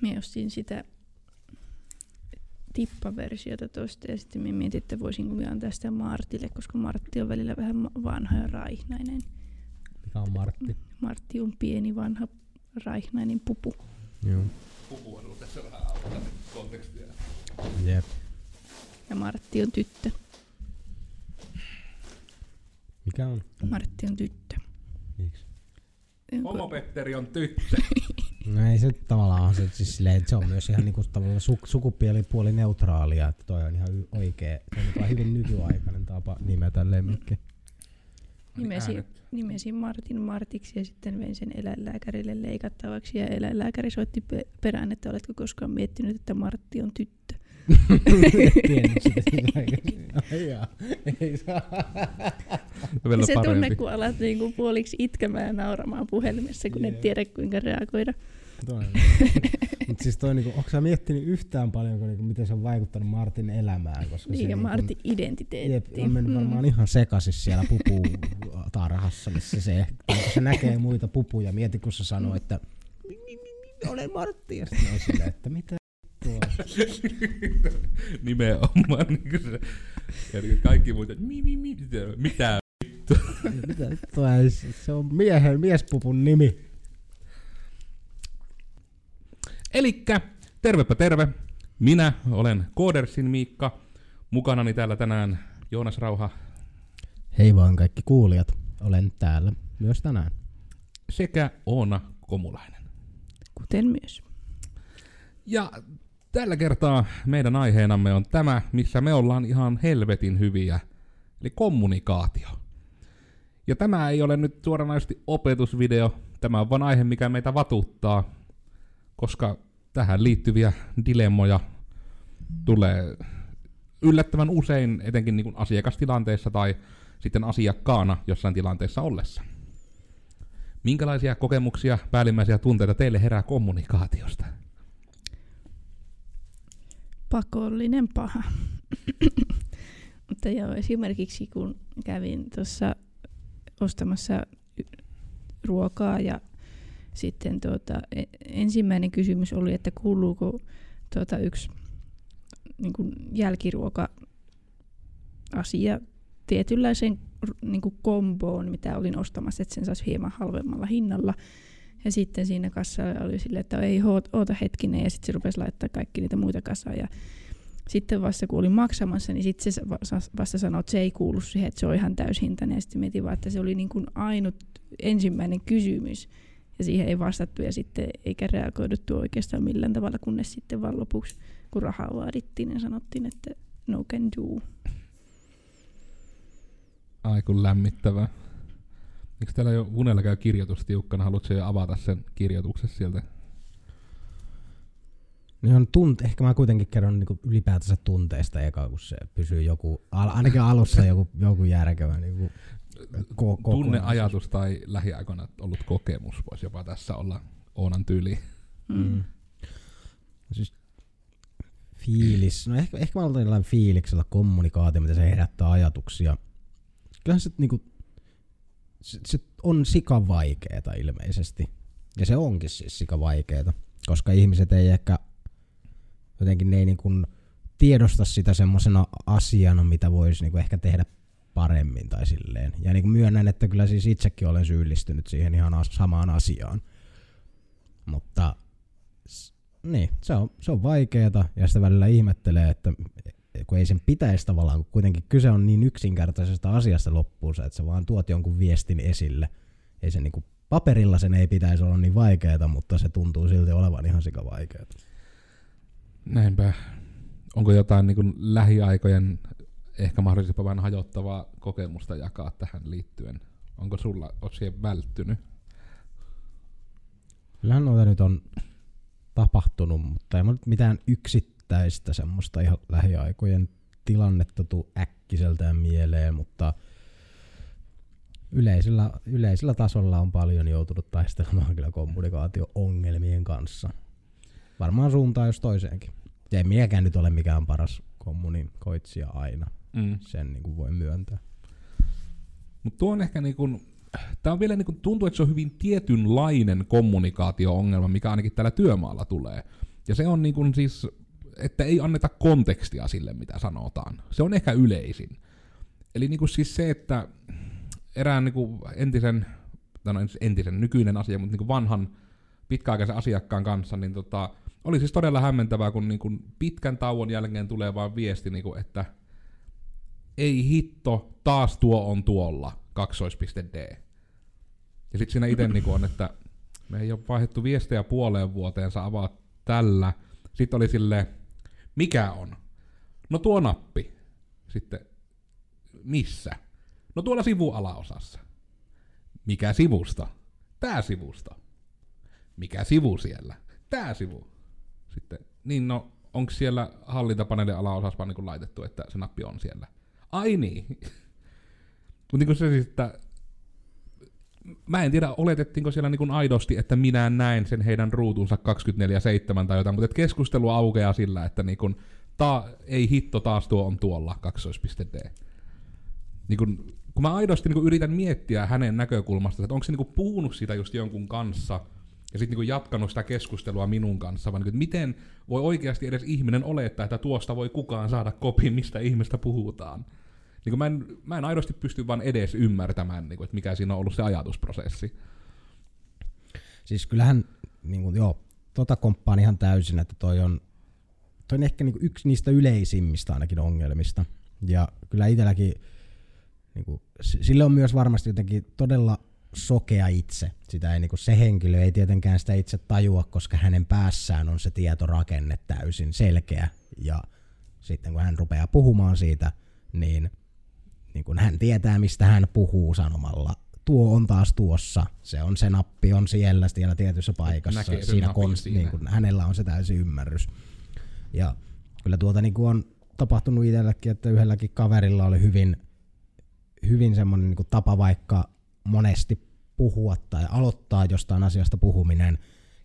Mie ostin sitä tippaversiota tosta ja sitten mie mietin, että voisinko minä antaa sitä Martille, koska Martti on välillä vähän vanha ja raihnainen. Mikä on Martti? Martti on pieni, vanha, raihnainen pupu. Joo. Pupu on ollut tässä vähän auttaa kontekstia. Jep. Ja Martti on tyttö. Mikä on? Martti on tyttö. Miksi? Homopetteri on tyttö. No ei se tavallaan on se, siis silleen, että se on myös ihan niinku tavallaan su, sukupuolipuolineutraalia, että toi on ihan y- oikee, se on niinku hyvin nykyaikainen tapa nimetä lemmikki. Nimesin, Äänet. nimesin Martin Martiksi ja sitten vein sen eläinlääkärille leikattavaksi ja eläinlääkäri soitti pe- perään, että oletko koskaan miettinyt, että Martti on tyttö. Tiennyt sitä siinä aikaisemmin. Ai jaa, ei saa. Vielä Ja se tunne, kun alat niinku puoliksi itkemään ja nauramaan puhelimessa, kun Jep. et tiedä kuinka reagoida. Mutta siis toi, niinku, onko sä miettinyt yhtään paljon, niinku, miten se on vaikuttanut Martin elämään? Koska Niin, se, ja niinku, Martin Jep, identiteetti. on mennyt varmaan ihan sekasis siellä puputarhassa, missä se, kun se näkee muita pupuja. Mieti, kun se sanoo, että "Mi, mi, mi, mi, olen Martti. Ja sitten on silleen, että mitä tuo. Nimenomaan. Niin kuin se, ja niin kaikki muut, että mi, mi, mi, mitä mitä vittua, se se on miehen, miespupun nimi. Elikkä, tervepä terve. Minä olen Koodersin Miikka. Mukanani täällä tänään Joonas Rauha Hei vaan kaikki kuulijat, olen täällä myös tänään. sekä Oona Komulainen. Kuten myös. Ja tällä kertaa meidän aiheenamme on tämä, missä me ollaan ihan helvetin hyviä, eli kommunikaatio. Ja tämä ei ole nyt suoranaisesti opetusvideo, tämä on vain aihe, mikä meitä vatuttaa, koska tähän liittyviä dilemmoja tulee yllättävän usein, etenkin niin kuin asiakastilanteessa tai sitten asiakkaana jossain tilanteessa ollessa. Minkälaisia kokemuksia, päällimmäisiä tunteita teille herää kommunikaatiosta? Pakollinen paha. Mutta joo, esimerkiksi kun kävin tuossa ostamassa ruokaa ja sitten tuota, e- ensimmäinen kysymys oli, että kuuluuko tuota yksi niin kuin jälkiruoka asia tietynlaiseen niin kuin komboon, mitä olin ostamassa, että sen saisi hieman halvemmalla hinnalla. Ja sitten siinä kassalla oli silleen, että ei oota hetkinen, ja sitten se rupesi laittaa kaikki niitä muita kassaa. Ja sitten vasta kun olin maksamassa, niin sitten se vasta sanoi, että se ei kuulu siihen, että se on ihan täyshintainen. Ja sitten mietin vaan, että se oli niin kuin ainut ensimmäinen kysymys, ja siihen ei vastattu, ja sitten eikä reagoiduttu oikeastaan millään tavalla, kunnes sitten vaan lopuksi, kun rahaa vaadittiin, niin sanottiin, että no can do. Ai kun lämmittävää. Eikö täällä jo unella käy kirjoitus tiukkana? Haluatko jo avata sen kirjoituksen sieltä? Niin on tunt, ehkä mä kuitenkin kerron niinku ylipäätänsä tunteista eka, kun se pysyy joku, ainakin alussa joku, joku järkevä niinku, ko, ko, Tunneajatus tai lähiaikoina ollut kokemus voisi jopa tässä olla Oonan tyyli. Mm. Mm. Siis fiilis, no ehkä, ehkä mä aloitan jollain fiiliksellä kommunikaatio, mitä se herättää ajatuksia. Kyllähän se, niinku, se, se on sika vaikeeta ilmeisesti. Ja se onkin siis sika vaikeeta, koska ihmiset ei ehkä jotenkin ne ei niinku tiedosta sitä semmoisena asiana, mitä voisi niinku ehkä tehdä paremmin tai silleen. Ja niinku myönnän, että kyllä siis itsekin olen syyllistynyt siihen ihan samaan asiaan. Mutta niin, se on, se on vaikeeta ja sitä välillä ihmettelee, että kun ei sen pitäisi tavallaan, kun kuitenkin kyse on niin yksinkertaisesta asiasta loppuunsa, että sä vaan tuot jonkun viestin esille. Ei se niinku, paperilla sen ei pitäisi olla niin vaikeeta, mutta se tuntuu silti olevan ihan sika vaikeeta. Näinpä. Onko jotain niin kuin lähiaikojen ehkä mahdollisesti vähän hajottavaa kokemusta jakaa tähän liittyen? Onko sulla, oot siihen välttynyt? Kyllähän noita nyt on tapahtunut, mutta ei nyt mitään yksittäistä semmoista ihan lähiaikojen tilannetta tuu äkkiseltään mieleen, mutta yleisellä, yleisellä tasolla on paljon joutunut taistelemaan kyllä kommunikaatio-ongelmien kanssa. Varmaan suuntaan jos toiseenkin. Ja ei minäkään nyt ole mikään paras kommunikoitsija aina, Mm. sen niin kuin voi myöntää. Mutta tuo on ehkä niinku, tää on vielä niinku, tuntuu, että se on hyvin tietynlainen kommunikaatio-ongelma, mikä ainakin täällä työmaalla tulee. Ja se on niin kuin siis, että ei anneta kontekstia sille, mitä sanotaan. Se on ehkä yleisin. Eli niin kuin siis se, että erään niin kuin entisen, tai no entisen nykyinen asia, mutta niin kuin vanhan pitkäaikaisen asiakkaan kanssa, niin tota, oli siis todella hämmentävää, kun niin kuin pitkän tauon jälkeen tulee vaan viesti, niin kuin, että ei hitto, taas tuo on tuolla, kaksoispiste D. Ja sitten siinä itse niin on, että me ei ole vaihdettu viestejä puoleen vuoteen, sä avaat tällä. Sitten oli sille, mikä on? No tuo nappi. Sitten, missä? No tuolla sivualaosassa. Mikä sivusta? Tää sivusta. Mikä sivu siellä? Tää sivu. Sitten, niin no, onko siellä hallintapaneelin alaosassa vaan niin laitettu, että se nappi on siellä? Ai niin. Mutta niin se siis, että mä en tiedä, oletettiinko siellä niin aidosti, että minä näen sen heidän ruutunsa 24-7 tai jotain, mutta keskustelu aukeaa sillä, että niin kuin, ta, ei hitto taas tuo on tuolla, kaksois.d. Niin kun, kun mä aidosti niin kun yritän miettiä hänen näkökulmasta, että onko se niin puhunut siitä just jonkun kanssa, ja sitten niin jatkanut sitä keskustelua minun kanssa, vaan niin, että miten voi oikeasti edes ihminen olettaa, että tuosta voi kukaan saada kopin, mistä ihmistä puhutaan. Niin mä, en, mä en aidosti pysty vaan edes ymmärtämään, niin kuin, että mikä siinä on ollut se ajatusprosessi. Siis kyllähän, niin kuin, joo, tota komppaan ihan täysin, että toi on, toi on ehkä niin kuin yksi niistä yleisimmistä ainakin ongelmista. Ja kyllä itselläkin, niin kuin, sille on myös varmasti jotenkin todella sokea itse. Sitä ei, niin kuin se henkilö ei tietenkään sitä itse tajua, koska hänen päässään on se tietorakenne täysin selkeä. Ja sitten kun hän rupeaa puhumaan siitä, niin niin kun hän tietää, mistä hän puhuu sanomalla. Tuo on taas tuossa, se on se nappi on siellä, siellä tietyssä paikassa. Näkee siinä, kon, siinä. Niin kun hänellä on se täysi ymmärrys. Ja kyllä tuota niin on tapahtunut itselläkin, että yhdelläkin kaverilla oli hyvin, hyvin semmoinen niin tapa vaikka monesti puhua tai aloittaa jostain asiasta puhuminen,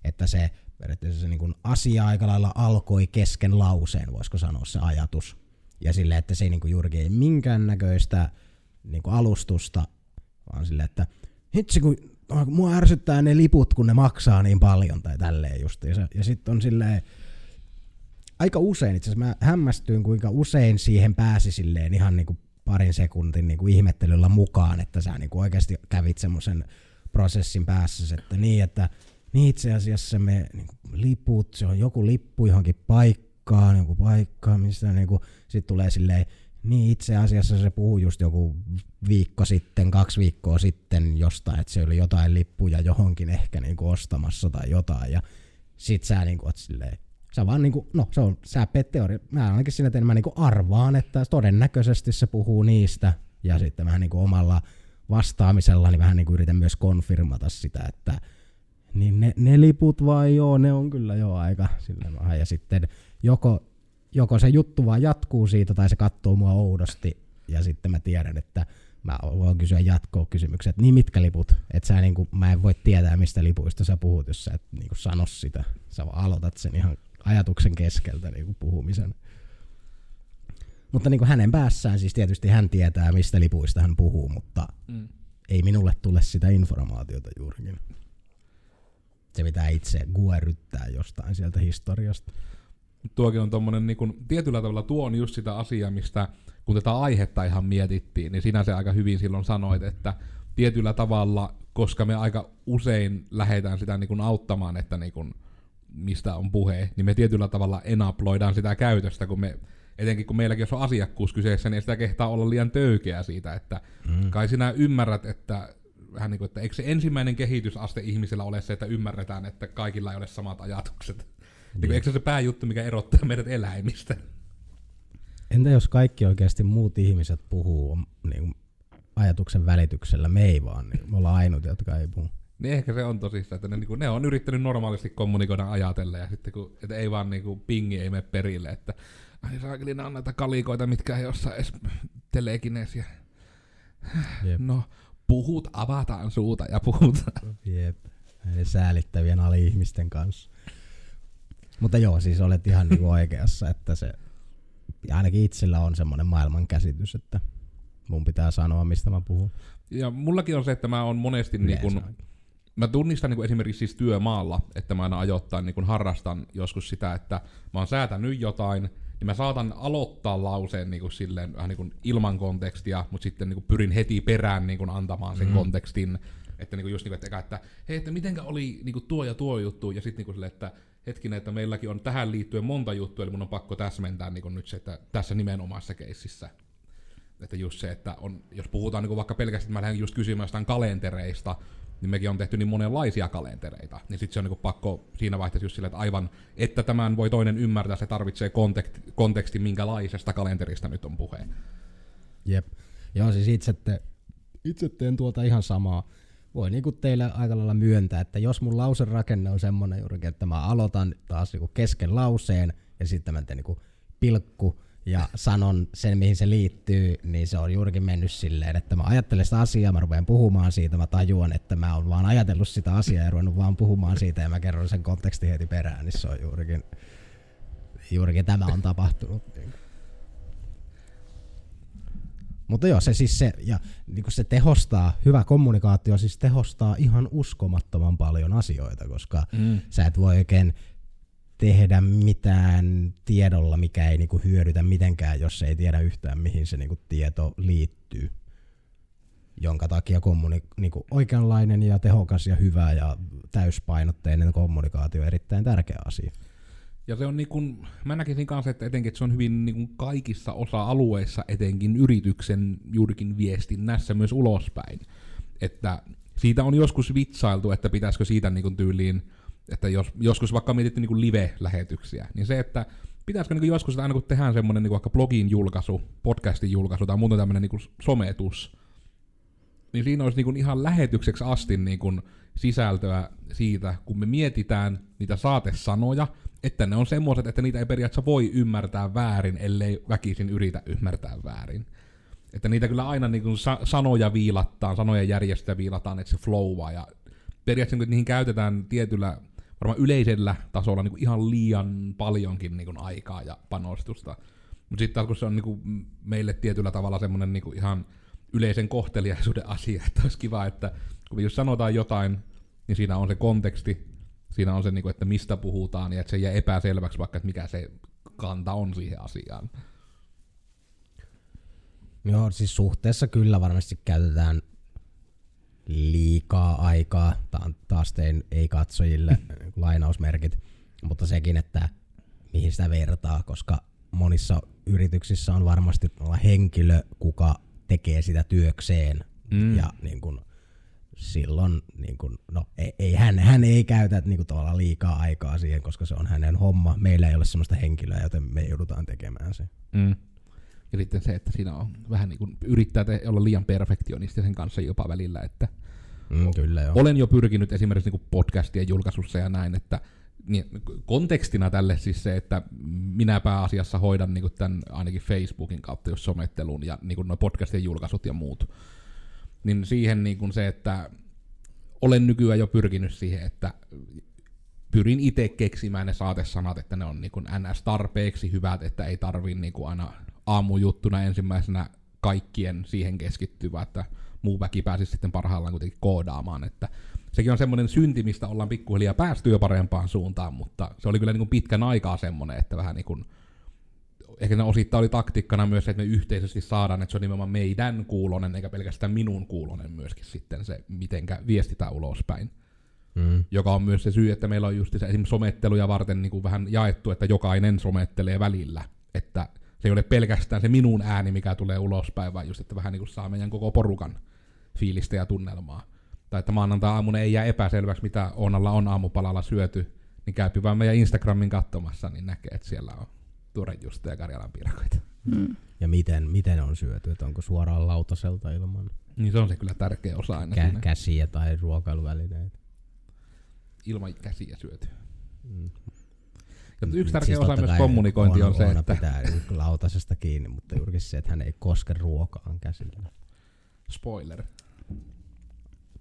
että se periaatteessa se niin asia aika lailla alkoi kesken lauseen, voisiko sanoa se ajatus. Ja sille, että se ei niinku juurikin ei minkäännäköistä niinku alustusta, vaan sille, että hitsi kun mua ärsyttää ne liput, kun ne maksaa niin paljon tai tälleen just. Ja, ja sitten on silleen, aika usein itse asiassa mä hämmästyin, kuinka usein siihen pääsi silleen ihan niinku parin sekuntin niinku ihmettelyllä mukaan, että sä niinku oikeasti kävit semmoisen prosessin päässä, että niin, että niin itse asiassa me niinku, liput, se on joku lippu johonkin paikkaan, paikkaan, joku paikka, missä niinku, sit tulee silleen, niin itse asiassa se puhuu just joku viikko sitten, kaksi viikkoa sitten jostain, että se oli jotain lippuja johonkin ehkä niinku ostamassa tai jotain, ja sit sä niinku oot silleen, sä vaan niinku, no se on teoria, mä ainakin siinä teen, mä niinku arvaan, että todennäköisesti se puhuu niistä, ja sitten vähän niinku omalla vastaamisella niin vähän niinku yritän myös konfirmata sitä, että niin ne, ne liput vai joo, ne on kyllä jo aika sillä vähän. Ja sitten joko, joko se juttu vaan jatkuu siitä tai se katsoo mua oudosti ja sitten mä tiedän, että mä voin kysyä jatkoa kysymyksiä, että niin mitkä liput, että sä niinku, mä en voi tietää mistä lipuista sä puhut, jos sä et niinku sano sitä. Sä vaan aloitat sen ihan ajatuksen keskeltä niinku puhumisen. Mutta niin kuin hänen päässään siis tietysti hän tietää, mistä lipuista hän puhuu, mutta mm. ei minulle tule sitä informaatiota juurikin. Se pitää itse gueryttää jostain sieltä historiasta tuokin on tommonen, niin kun, tietyllä tavalla tuo on just sitä asiaa, mistä kun tätä aihetta ihan mietittiin, niin sinä se aika hyvin silloin sanoit, että tietyllä tavalla, koska me aika usein lähdetään sitä niin kun auttamaan, että niin kun, mistä on puhe, niin me tietyllä tavalla enaploidaan sitä käytöstä, kun me etenkin kun meilläkin jos on asiakkuus kyseessä, niin sitä kehtaa olla liian töykeä siitä, että mm. kai sinä ymmärrät, että vähän niin kuin, että eikö se ensimmäinen kehitysaste ihmisellä ole se, että ymmärretään, että kaikilla ei ole samat ajatukset. Niin. Eikö se se pääjuttu, mikä erottaa meidät eläimistä? Entä jos kaikki oikeasti muut ihmiset puhuu niin ajatuksen välityksellä, me ei vaan, niin me ollaan ainut, jotka ei puhu. Niin ehkä se on tosissaan, että ne, niin kuin, ne on yrittänyt normaalisti kommunikoida ajatella ja sitten kun, että ei vaan niin kuin, pingi ei mene perille, että ai saakeli, on näitä kalikoita, mitkä ei osaa edes telekineesiä. Jep. No, puhut, avataan suuta ja puhutaan. Jep, näiden säälittävien ali-ihmisten kanssa. Mutta joo, siis olet ihan niinku oikeassa, että se ainakin itsellä on semmoinen maailmankäsitys, että mun pitää sanoa, mistä mä puhun. Ja mullakin on se, että mä oon monesti niin kun, mä tunnistan niin kuin esimerkiksi siis työmaalla, että mä aina ajoittain niin kuin harrastan joskus sitä, että mä oon säätänyt jotain, niin mä saatan aloittaa lauseen niin kuin silleen, vähän niin kuin ilman kontekstia, mutta sitten niin kuin pyrin heti perään niin kuin antamaan sen mm. kontekstin, että niin kuin just niin kuin, että, että hei, että mitenkä oli niin kuin tuo ja tuo juttu, ja sitten niin kuin silleen, että hetkinen, että meilläkin on tähän liittyen monta juttua, eli mun on pakko täsmentää niin kuin nyt se, että tässä nimenomaisessa keississä. Että just se, että on, jos puhutaan niin kuin vaikka pelkästään, mä lähden just kysymään jostain kalentereista, niin mekin on tehty niin monenlaisia kalentereita. Niin sitten se on niin pakko siinä vaiheessa just sille, että aivan, että tämän voi toinen ymmärtää, se tarvitsee konteksti, konteksti minkälaisesta kalenterista nyt on puhe. Jep. Joo, siis itse, te, itse teen tuota ihan samaa. Voi niinku teille aika lailla myöntää, että jos mun lauserakenne on semmoinen juurikin, että mä aloitan taas niinku kesken lauseen ja sitten mä teen niinku pilkku ja sanon sen, mihin se liittyy, niin se on juurikin mennyt silleen, että mä ajattelen sitä asiaa, mä rupean puhumaan siitä, mä tajuan, että mä oon vaan ajatellut sitä asiaa ja ruvennut vaan puhumaan siitä ja mä kerron sen kontekstin heti perään, niin se on juurikin, juurikin tämä on tapahtunut. Mutta joo, se siis se, ja niin se tehostaa, hyvä kommunikaatio siis tehostaa ihan uskomattoman paljon asioita, koska mm. sä et voi oikein tehdä mitään tiedolla, mikä ei niinku hyödytä mitenkään, jos ei tiedä yhtään, mihin se niinku tieto liittyy. Jonka takia kommuni- niinku oikeanlainen ja tehokas ja hyvä ja täyspainotteinen kommunikaatio on erittäin tärkeä asia. Ja se on niin kuin, mä näkisin kanssa, että etenkin että se on hyvin niin kuin kaikissa osa-alueissa, etenkin yrityksen juurikin viestinnässä myös ulospäin. Että siitä on joskus vitsailtu, että pitäisikö siitä niin kuin tyyliin että jos, joskus vaikka mietitty niin live-lähetyksiä, niin se, että pitäisikö niin joskus, että aina kun tehdään semmoinen niin vaikka blogin julkaisu, podcastin julkaisu tai muuten tämmöinen niin sometus, niin siinä olisi niin ihan lähetykseksi asti niin kuin sisältöä siitä, kun me mietitään niitä saatesanoja, että ne on semmoiset, että niitä ei periaatteessa voi ymmärtää väärin, ellei väkisin yritä ymmärtää väärin. Että niitä kyllä aina niin kuin sa- sanoja viilattaan, sanojen järjestä viilataan, että se flowaa, ja periaatteessa kun niihin käytetään tietyllä varmaan yleisellä tasolla niin kuin ihan liian paljonkin niin kuin aikaa ja panostusta. Mutta sitten taas kun se on niin kuin meille tietyllä tavalla semmoinen niin kuin ihan yleisen kohteliaisuuden asia, että olisi kiva, että kun jos sanotaan jotain, niin siinä on se konteksti, siinä on se, niin kuin, että mistä puhutaan, ja että se jää epäselväksi vaikka, että mikä se kanta on siihen asiaan. Joo, siis suhteessa kyllä varmasti käytetään liikaa aikaa, taas tein ei-katsojille lainausmerkit, mutta sekin, että mihin sitä vertaa, koska monissa yrityksissä on varmasti henkilö, kuka tekee sitä työkseen mm. ja niin kun, silloin niin kun, no, ei, ei, hän, hän ei käytä niin kun, tavallaan liikaa aikaa siihen, koska se on hänen homma. Meillä ei ole sellaista henkilöä, joten me joudutaan tekemään se. Mm. Ja sitten se, että siinä on vähän niin kuin yrittää te- olla liian perfektionistisen kanssa jopa välillä, että mm, kyllä jo. olen jo pyrkinyt esimerkiksi niin kuin podcastien julkaisussa ja näin, että niin, kontekstina tälle siis se, että minä pääasiassa hoidan niin kuin tämän ainakin Facebookin kautta jos somettelun ja niin kuin podcastien julkaisut ja muut. Niin siihen niin kuin se, että olen nykyään jo pyrkinyt siihen, että pyrin itse keksimään ne saatesanat, että ne on niin kuin ns. tarpeeksi hyvät, että ei tarvii niin kuin aina aamujuttuna ensimmäisenä kaikkien siihen keskittyvä, että muu väki pääsisi sitten parhaillaan kuitenkin koodaamaan, että sekin on semmoinen synti, mistä ollaan pikkuhiljaa päästy jo parempaan suuntaan, mutta se oli kyllä niin kuin pitkän aikaa semmoinen, että vähän niin kuin, ehkä osittain oli taktikkana myös, että me yhteisesti saadaan, että se on nimenomaan meidän kuulonen, eikä pelkästään minun kuulonen myöskin sitten se, mitenkä viestitään ulospäin. Mm. Joka on myös se syy, että meillä on just se esimerkiksi sometteluja varten niin kuin vähän jaettu, että jokainen somettelee välillä, että se ei ole pelkästään se minun ääni, mikä tulee ulospäin, vaan just, että vähän niin kuin saa meidän koko porukan fiilistä ja tunnelmaa. Tai että maanantai-aamuna ei jää epäselväksi, mitä Oonalla on aamupalalla syöty, niin käypi vaan meidän Instagramin katsomassa, niin näkee, että siellä on tuorejuusta ja Karjalan piirakoita. Mm. Ja miten, miten on syöty, että onko suoraan lautaselta ilman niin se on se kyllä tärkeä osa aina Kä- käsiä tai ruokailuvälineitä. Ilman käsiä syöty. Mm. Ja yksi tärkeä siis osa myös kommunikointi on, on se, että... pitää lautasesta kiinni, mutta juurikin se, että hän ei koske ruokaan käsillä. Spoiler.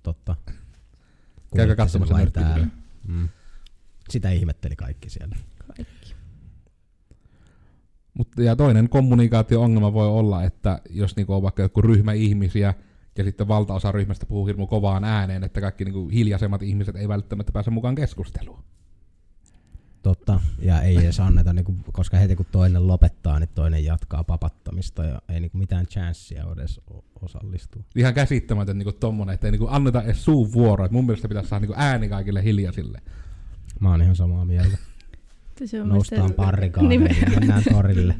Totta. Käykää katsomassa mm. Sitä ihmetteli kaikki siellä. Kaikki. Mutta ja toinen kommunikaatio-ongelma voi olla, että jos niinku on vaikka joku ryhmä ihmisiä, ja sitten valtaosa ryhmästä puhuu hirmu kovaan ääneen, että kaikki niinku hiljaisemmat ihmiset ei välttämättä pääse mukaan keskusteluun. Totta, ja ei edes anneta, niinku, koska heti kun toinen lopettaa, niin toinen jatkaa papattamista ja ei niinku mitään chanssia edes osallistua. Ihan käsittämätön niinku tommonen, että ei niinku anneta edes suun vuoroa. mun mielestä pitäisi saada niinku ääni kaikille hiljaisille. Mä oon ihan samaa mieltä. Että Se on Noustaan mielestäni- parrikaan ja mennään torille.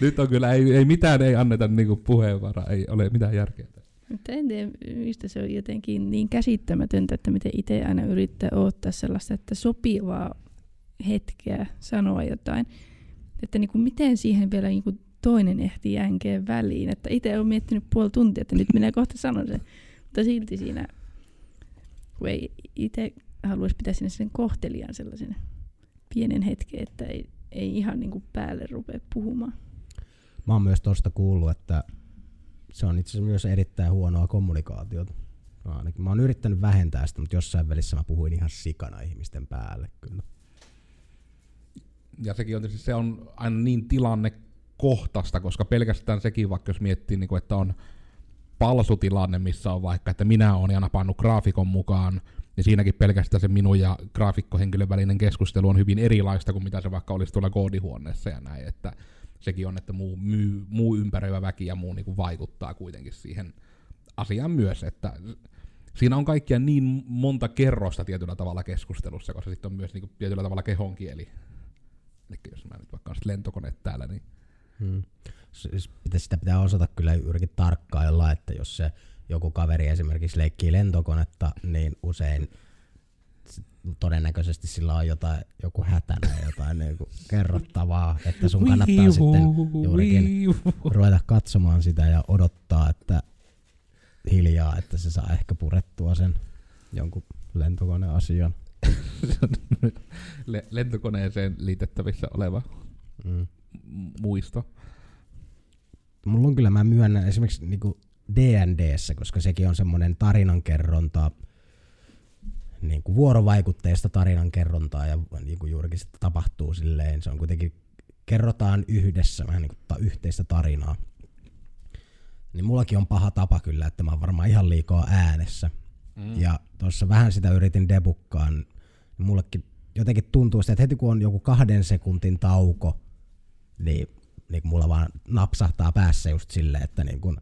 Nyt on kyllä, ei, ei mitään ei anneta niinku puheenvuoroa, ei ole mitään järkeä. Mutta en tiedä, mistä se on jotenkin niin käsittämätöntä, että miten itse aina yrittää odottaa sellaista, että sopivaa hetkeä sanoa jotain. Että niin kuin miten siihen vielä niin kuin toinen ehtii jänkeen väliin. Että itse olen miettinyt puoli tuntia, että nyt minä kohta sanon sen. Mutta silti siinä, kun ei itse haluaisi pitää sinne sen kohtelijan sellaisen pienen hetken, että ei, ei ihan niin kuin päälle rupea puhumaan. Mä oon myös tosta kuullut, että se on itse asiassa myös erittäin huonoa kommunikaatiota. Mä oon yrittänyt vähentää sitä, mutta jossain välissä mä puhuin ihan sikana ihmisten päälle kyllä. Ja sekin on tietysti se on aina niin tilanne kohtasta, koska pelkästään sekin, vaikka jos miettii, niin kuin, että on palsutilanne, missä on vaikka, että minä olen ja napannut graafikon mukaan, niin siinäkin pelkästään se minun ja graafikkohenkilön välinen keskustelu on hyvin erilaista kuin mitä se vaikka olisi tuolla koodihuoneessa ja näin, että sekin on, että muu, myy, muu ympäröivä väki ja muu niin kuin vaikuttaa kuitenkin siihen asiaan myös, että siinä on kaikkia niin monta kerrosta tietyllä tavalla keskustelussa, koska sitten on myös niin kuin tietyllä tavalla kehonkieli. Eli jos mä nyt vaikka on lentokone täällä, niin Hmm. Siis sitä pitää osata kyllä juurikin tarkkailla, että jos se joku kaveri esimerkiksi leikkii lentokonetta, niin usein todennäköisesti sillä on jotain, joku hätänä ja jotain niinku kerrottavaa, että sun kannattaa sitten juurikin ruveta katsomaan sitä ja odottaa, että hiljaa, että se saa ehkä purettua sen jonkun lentokoneasian. Le- lentokoneeseen liitettävissä oleva Mm. muisto. Mulla on kyllä, mä myönnän esimerkiksi niinku D&Dssä, koska sekin on semmoinen tarinankerronta, niin kuin vuorovaikutteista tarinankerrontaa ja niin kuin juurikin sitten tapahtuu silleen, se on kuitenkin, kerrotaan yhdessä vähän niin kuin ta- yhteistä tarinaa. Niin mullakin on paha tapa kyllä, että mä oon varmaan ihan liikaa äänessä. Mm. Ja tuossa vähän sitä yritin debukkaan, mullekin jotenkin tuntuu sitä, että heti kun on joku kahden sekuntin tauko, niin, niin mulla vaan napsahtaa päässä just silleen, että niin kun,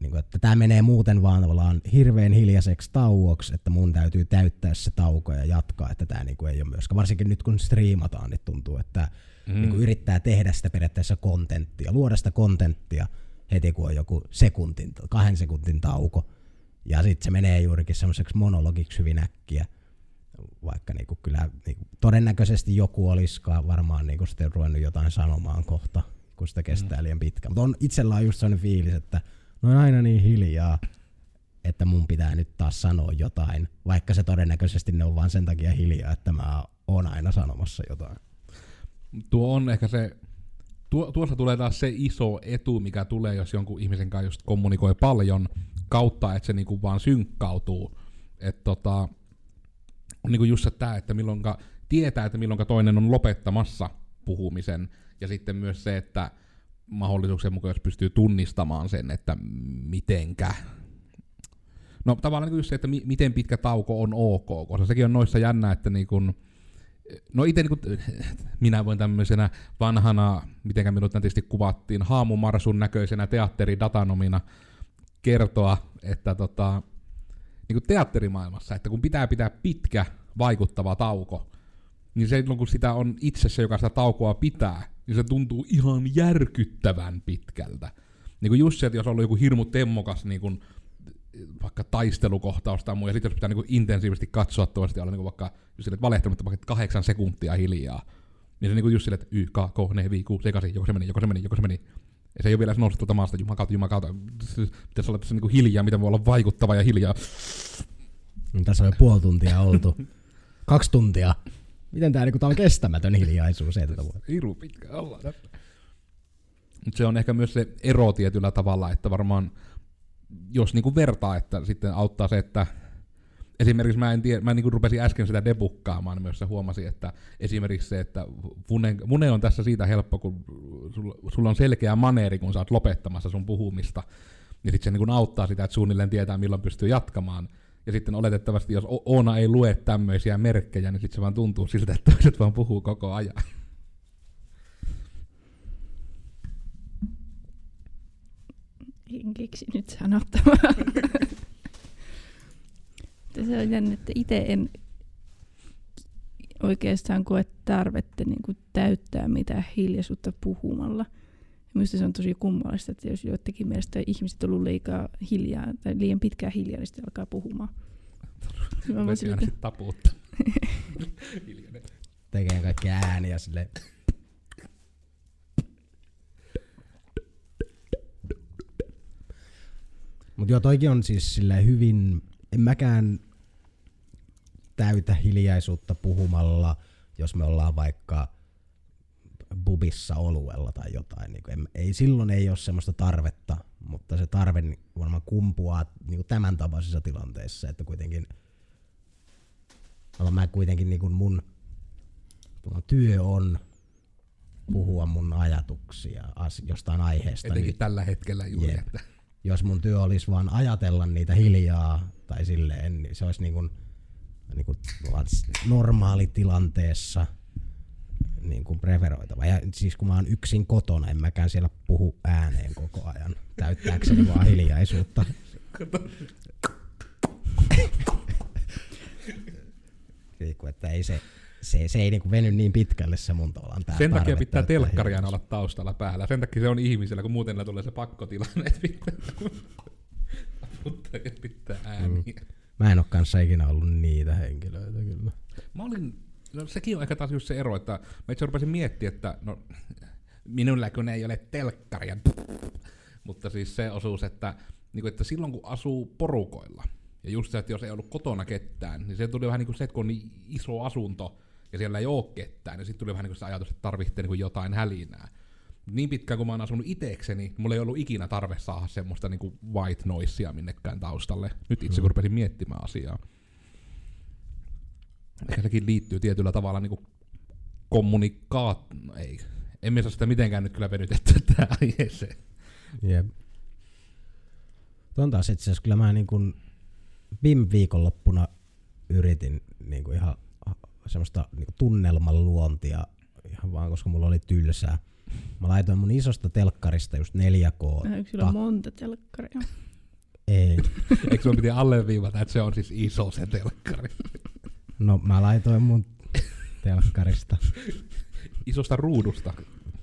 niin kun, että tämä menee muuten vaan tavallaan hirveän hiljaiseksi tauoksi, että mun täytyy täyttää se tauko ja jatkaa, että tämä niin ei ole myöskään, varsinkin nyt kun striimataan, niin tuntuu, että Mm. niin yrittää tehdä sitä periaatteessa kontenttia, luoda sitä kontenttia heti kun on joku sekuntin, kahden sekuntin tauko. Ja sitten se menee juurikin semmoiseksi monologiksi hyvin äkkiä. Vaikka niinku kyllä niinku, todennäköisesti joku olisikaan varmaan niinku sitten ruvennut jotain sanomaan kohta, kun sitä kestää liian pitkään. Mutta on itsellä on just sellainen fiilis, että no on aina niin hiljaa, että mun pitää nyt taas sanoa jotain, vaikka se todennäköisesti ne on vaan sen takia hiljaa, että mä oon aina sanomassa jotain. Tuo on ehkä se, tuo, tuossa tulee taas se iso etu, mikä tulee, jos jonkun ihmisen kanssa just kommunikoi paljon, kautta, että se niinku vaan synkkautuu. Että tota, niinku just se tää, että milloinka, tietää, että milloinka toinen on lopettamassa puhumisen, ja sitten myös se, että mahdollisuuksien mukaan, jos pystyy tunnistamaan sen, että mitenkä. No tavallaan niin just se, että mi- miten pitkä tauko on ok, koska sekin on noissa jännä, että niin kun, No itse niin minä voin tämmöisenä vanhana, mitenkä minut nätisti kuvattiin, haamumarsun näköisenä teatteridatanomina kertoa, että tota, niin kuin teatterimaailmassa, että kun pitää pitää pitkä vaikuttava tauko, niin se silloin kun sitä on itse se, joka sitä taukoa pitää, niin se tuntuu ihan järkyttävän pitkältä. Niin kuin just se, että jos on ollut joku hirmu temmokas niin kuin, vaikka taistelukohtaus tai muu, ja sitten jos pitää niin kuin intensiivisesti katsoa toista ja olla niin kuin vaikka sille, että valehtelematta vaikka kahdeksan sekuntia hiljaa, niin se niin kuin just silleen, että y, k, k, ne, vi, ku, sekaisin, joko se meni, joko se meni, joko se meni. Ja se ei ole vielä noussut tuolta maasta, jumakautta, jumakautta. Pitäisi olla tässä niin kuin hiljaa, miten voi olla vaikuttava ja hiljaa. Niin Tässä on jo puoli tuntia oltu. Kaksi tuntia. Miten tää, niinku, tää on kestämätön hiljaisuus? Ei tätä voi. Iru pitkä olla tässä. Mut se on ehkä myös se ero tietyllä tavalla, että varmaan jos niinku vertaa, että sitten auttaa se, että esimerkiksi mä en tiedä, mä niinku rupesin äsken sitä debukkaamaan myös huomasin, että esimerkiksi se, että Vune, Vune on tässä siitä helppo, kun sulla, sulla on selkeä maneeri, kun sä oot lopettamassa sun puhumista, Ja sitten se niin kuin auttaa sitä, että suunnilleen tietää, milloin pystyy jatkamaan. Ja sitten oletettavasti, jos O- Oona ei lue tämmöisiä merkkejä, niin sitten se vaan tuntuu siltä, että toiset vaan puhuu koko ajan. En keksi nyt sanottavaa. Mutta se on jännä, että itse en oikeastaan koe tarvetta niin kuin täyttää mitään hiljaisuutta puhumalla. Minusta se on tosi kummallista, että jos joidenkin mielestä ihmiset on ollut liikaa hiljaa tai liian pitkään hiljaa, niin sitten alkaa puhumaan. Mä silleen, aina että sit tapuutta. Tekee kaikki ääniä sille. Mut joo, toikin on siis sille hyvin, en mäkään täytä hiljaisuutta puhumalla, jos me ollaan vaikka bubissa oluella tai jotain. Niin en, ei, silloin ei ole semmoista tarvetta, mutta se tarve varmaan kumpuaa niin tämän tapaisissa tilanteissa, että kuitenkin mä kuitenkin niin mun mun työ on puhua mun ajatuksia as, jostain aiheesta. Etenkin Niin, tällä hetkellä juuri. Jep. Että jos mun työ olisi vaan ajatella niitä hiljaa tai silleen, niin se olisi niin kuin, niin kuin normaalitilanteessa niin kuin preferoitava. Ja siis kun mä oon yksin kotona, en mäkään siellä puhu ääneen koko ajan täyttääkseni vaan hiljaisuutta. Kuin, että ei se, se, se ei niin kuin veny niin pitkälle se mun tavallaan tää Sen takia pitää telkkaria olla taustalla päällä. Sen takia se on ihmisellä, kun muuten tulee se pakkotilanne, että pitää, pitää ääniä. Mm. Mä en oo kanssa ikinä ollut niitä henkilöitä kyllä. Mä olin, no sekin on ehkä taas just se ero, että mä itse rupesin miettimään, että no, minulla kun ei ole telkkaria, mutta siis se osuus, että, niin kuin, että silloin kun asuu porukoilla, ja just se, että jos ei ollut kotona ketään, niin se tuli vähän niin kuin se, että kun on niin iso asunto, ja siellä ei ole ketään, niin sitten tuli vähän niin kuin se ajatus, että tarvitsee niin kuin jotain hälinää. Niin pitkään kuin mä oon asunut itekseni, mulla ei ollut ikinä tarve saada semmoista niin kuin white noisea minnekään taustalle. Nyt itse kun rupesin miettimään asiaa. Ehkä sekin liittyy tietyllä tavalla niin kommunikaat... No ei. Emme saa sitä mitenkään nyt kyllä venytettyä tähän aiheeseen. Jep. Tuon taas itse asiassa kyllä mä niin viime viikonloppuna yritin niin kuin ihan semmoista niin kuin tunnelman luontia ihan vaan koska mulla oli tylsää. Mä laitoin mun isosta telkkarista just 4K. Onko sillä Tak- monta telkkaria? Ei. Eikö sun piti alleviivata, että se on siis iso se telkkari? No mä laitoin mun telkkarista. Isosta ruudusta.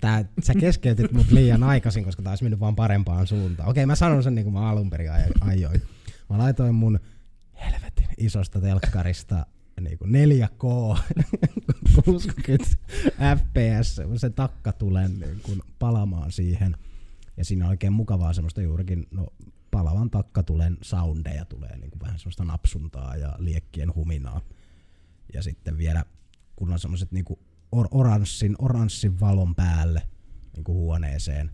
Tää, sä keskeytit mut liian aikaisin, koska tää olisi mennyt vaan parempaan suuntaan. Okei, mä sanon sen niin kuin mä alun perin aj- ajoin. Mä laitoin mun helvetin isosta telkkarista niin kuin 4K 60 fps, se takka tulee niin kuin palamaan siihen. Ja siinä on oikein mukavaa semmoista juurikin, no palavan takkatulen soundeja tulee niin kuin vähän semmoista napsuntaa ja liekkien huminaa. Ja sitten vielä, kun on semmoiset niinku or- oranssin, oranssin valon päälle niinku huoneeseen.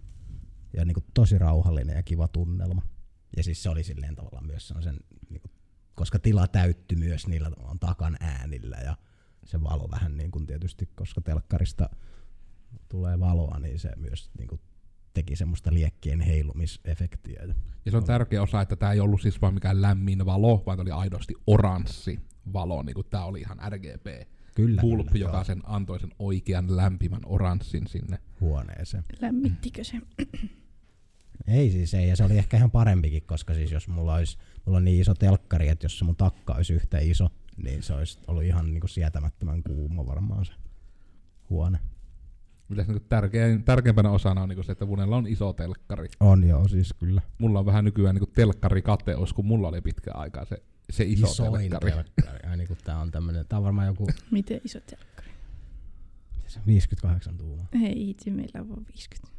Ja niinku tosi rauhallinen ja kiva tunnelma. Ja siis se oli silleen tavallaan myös niinku, koska tila täyttyi myös niillä takan äänillä ja se valo vähän niin kuin tietysti, koska telkkarista tulee valoa, niin se myös niinku teki semmoista liekkien heilumisefektiä. Ja se on tärkeä osa, että tämä ei ollut siis vaan mikään lämmin valo, vaan oli aidosti oranssi valo, niin kuin tämä oli ihan RGB. Kyllä, Pulppi, kyllä, joka joo, sen antoi sen oikean lämpimän oranssin sinne. huoneeseen. Lämmittikö se? Ei siis ei, ja se oli ehkä ihan parempikin, koska siis jos mulla olisi, mulla on niin iso telkkari, että jos se mun takka olisi yhtä iso, niin se olisi ollut ihan niinku sietämättömän kuuma varmaan se huone. Mitäs niin tärkein, tärkeimpänä osana on niin se, että Vunella on iso telkkari. On joo, siis kyllä. Mulla on vähän nykyään niin telkkarikateus, kun mulla oli pitkä aikaa se, se iso Isoin telkkari. telkkari. Ai niinku tää on tämmönen, tää on varmaan joku Miten iso telkkari? 58 tuumaa. Ei itse, meillä on vaan 50.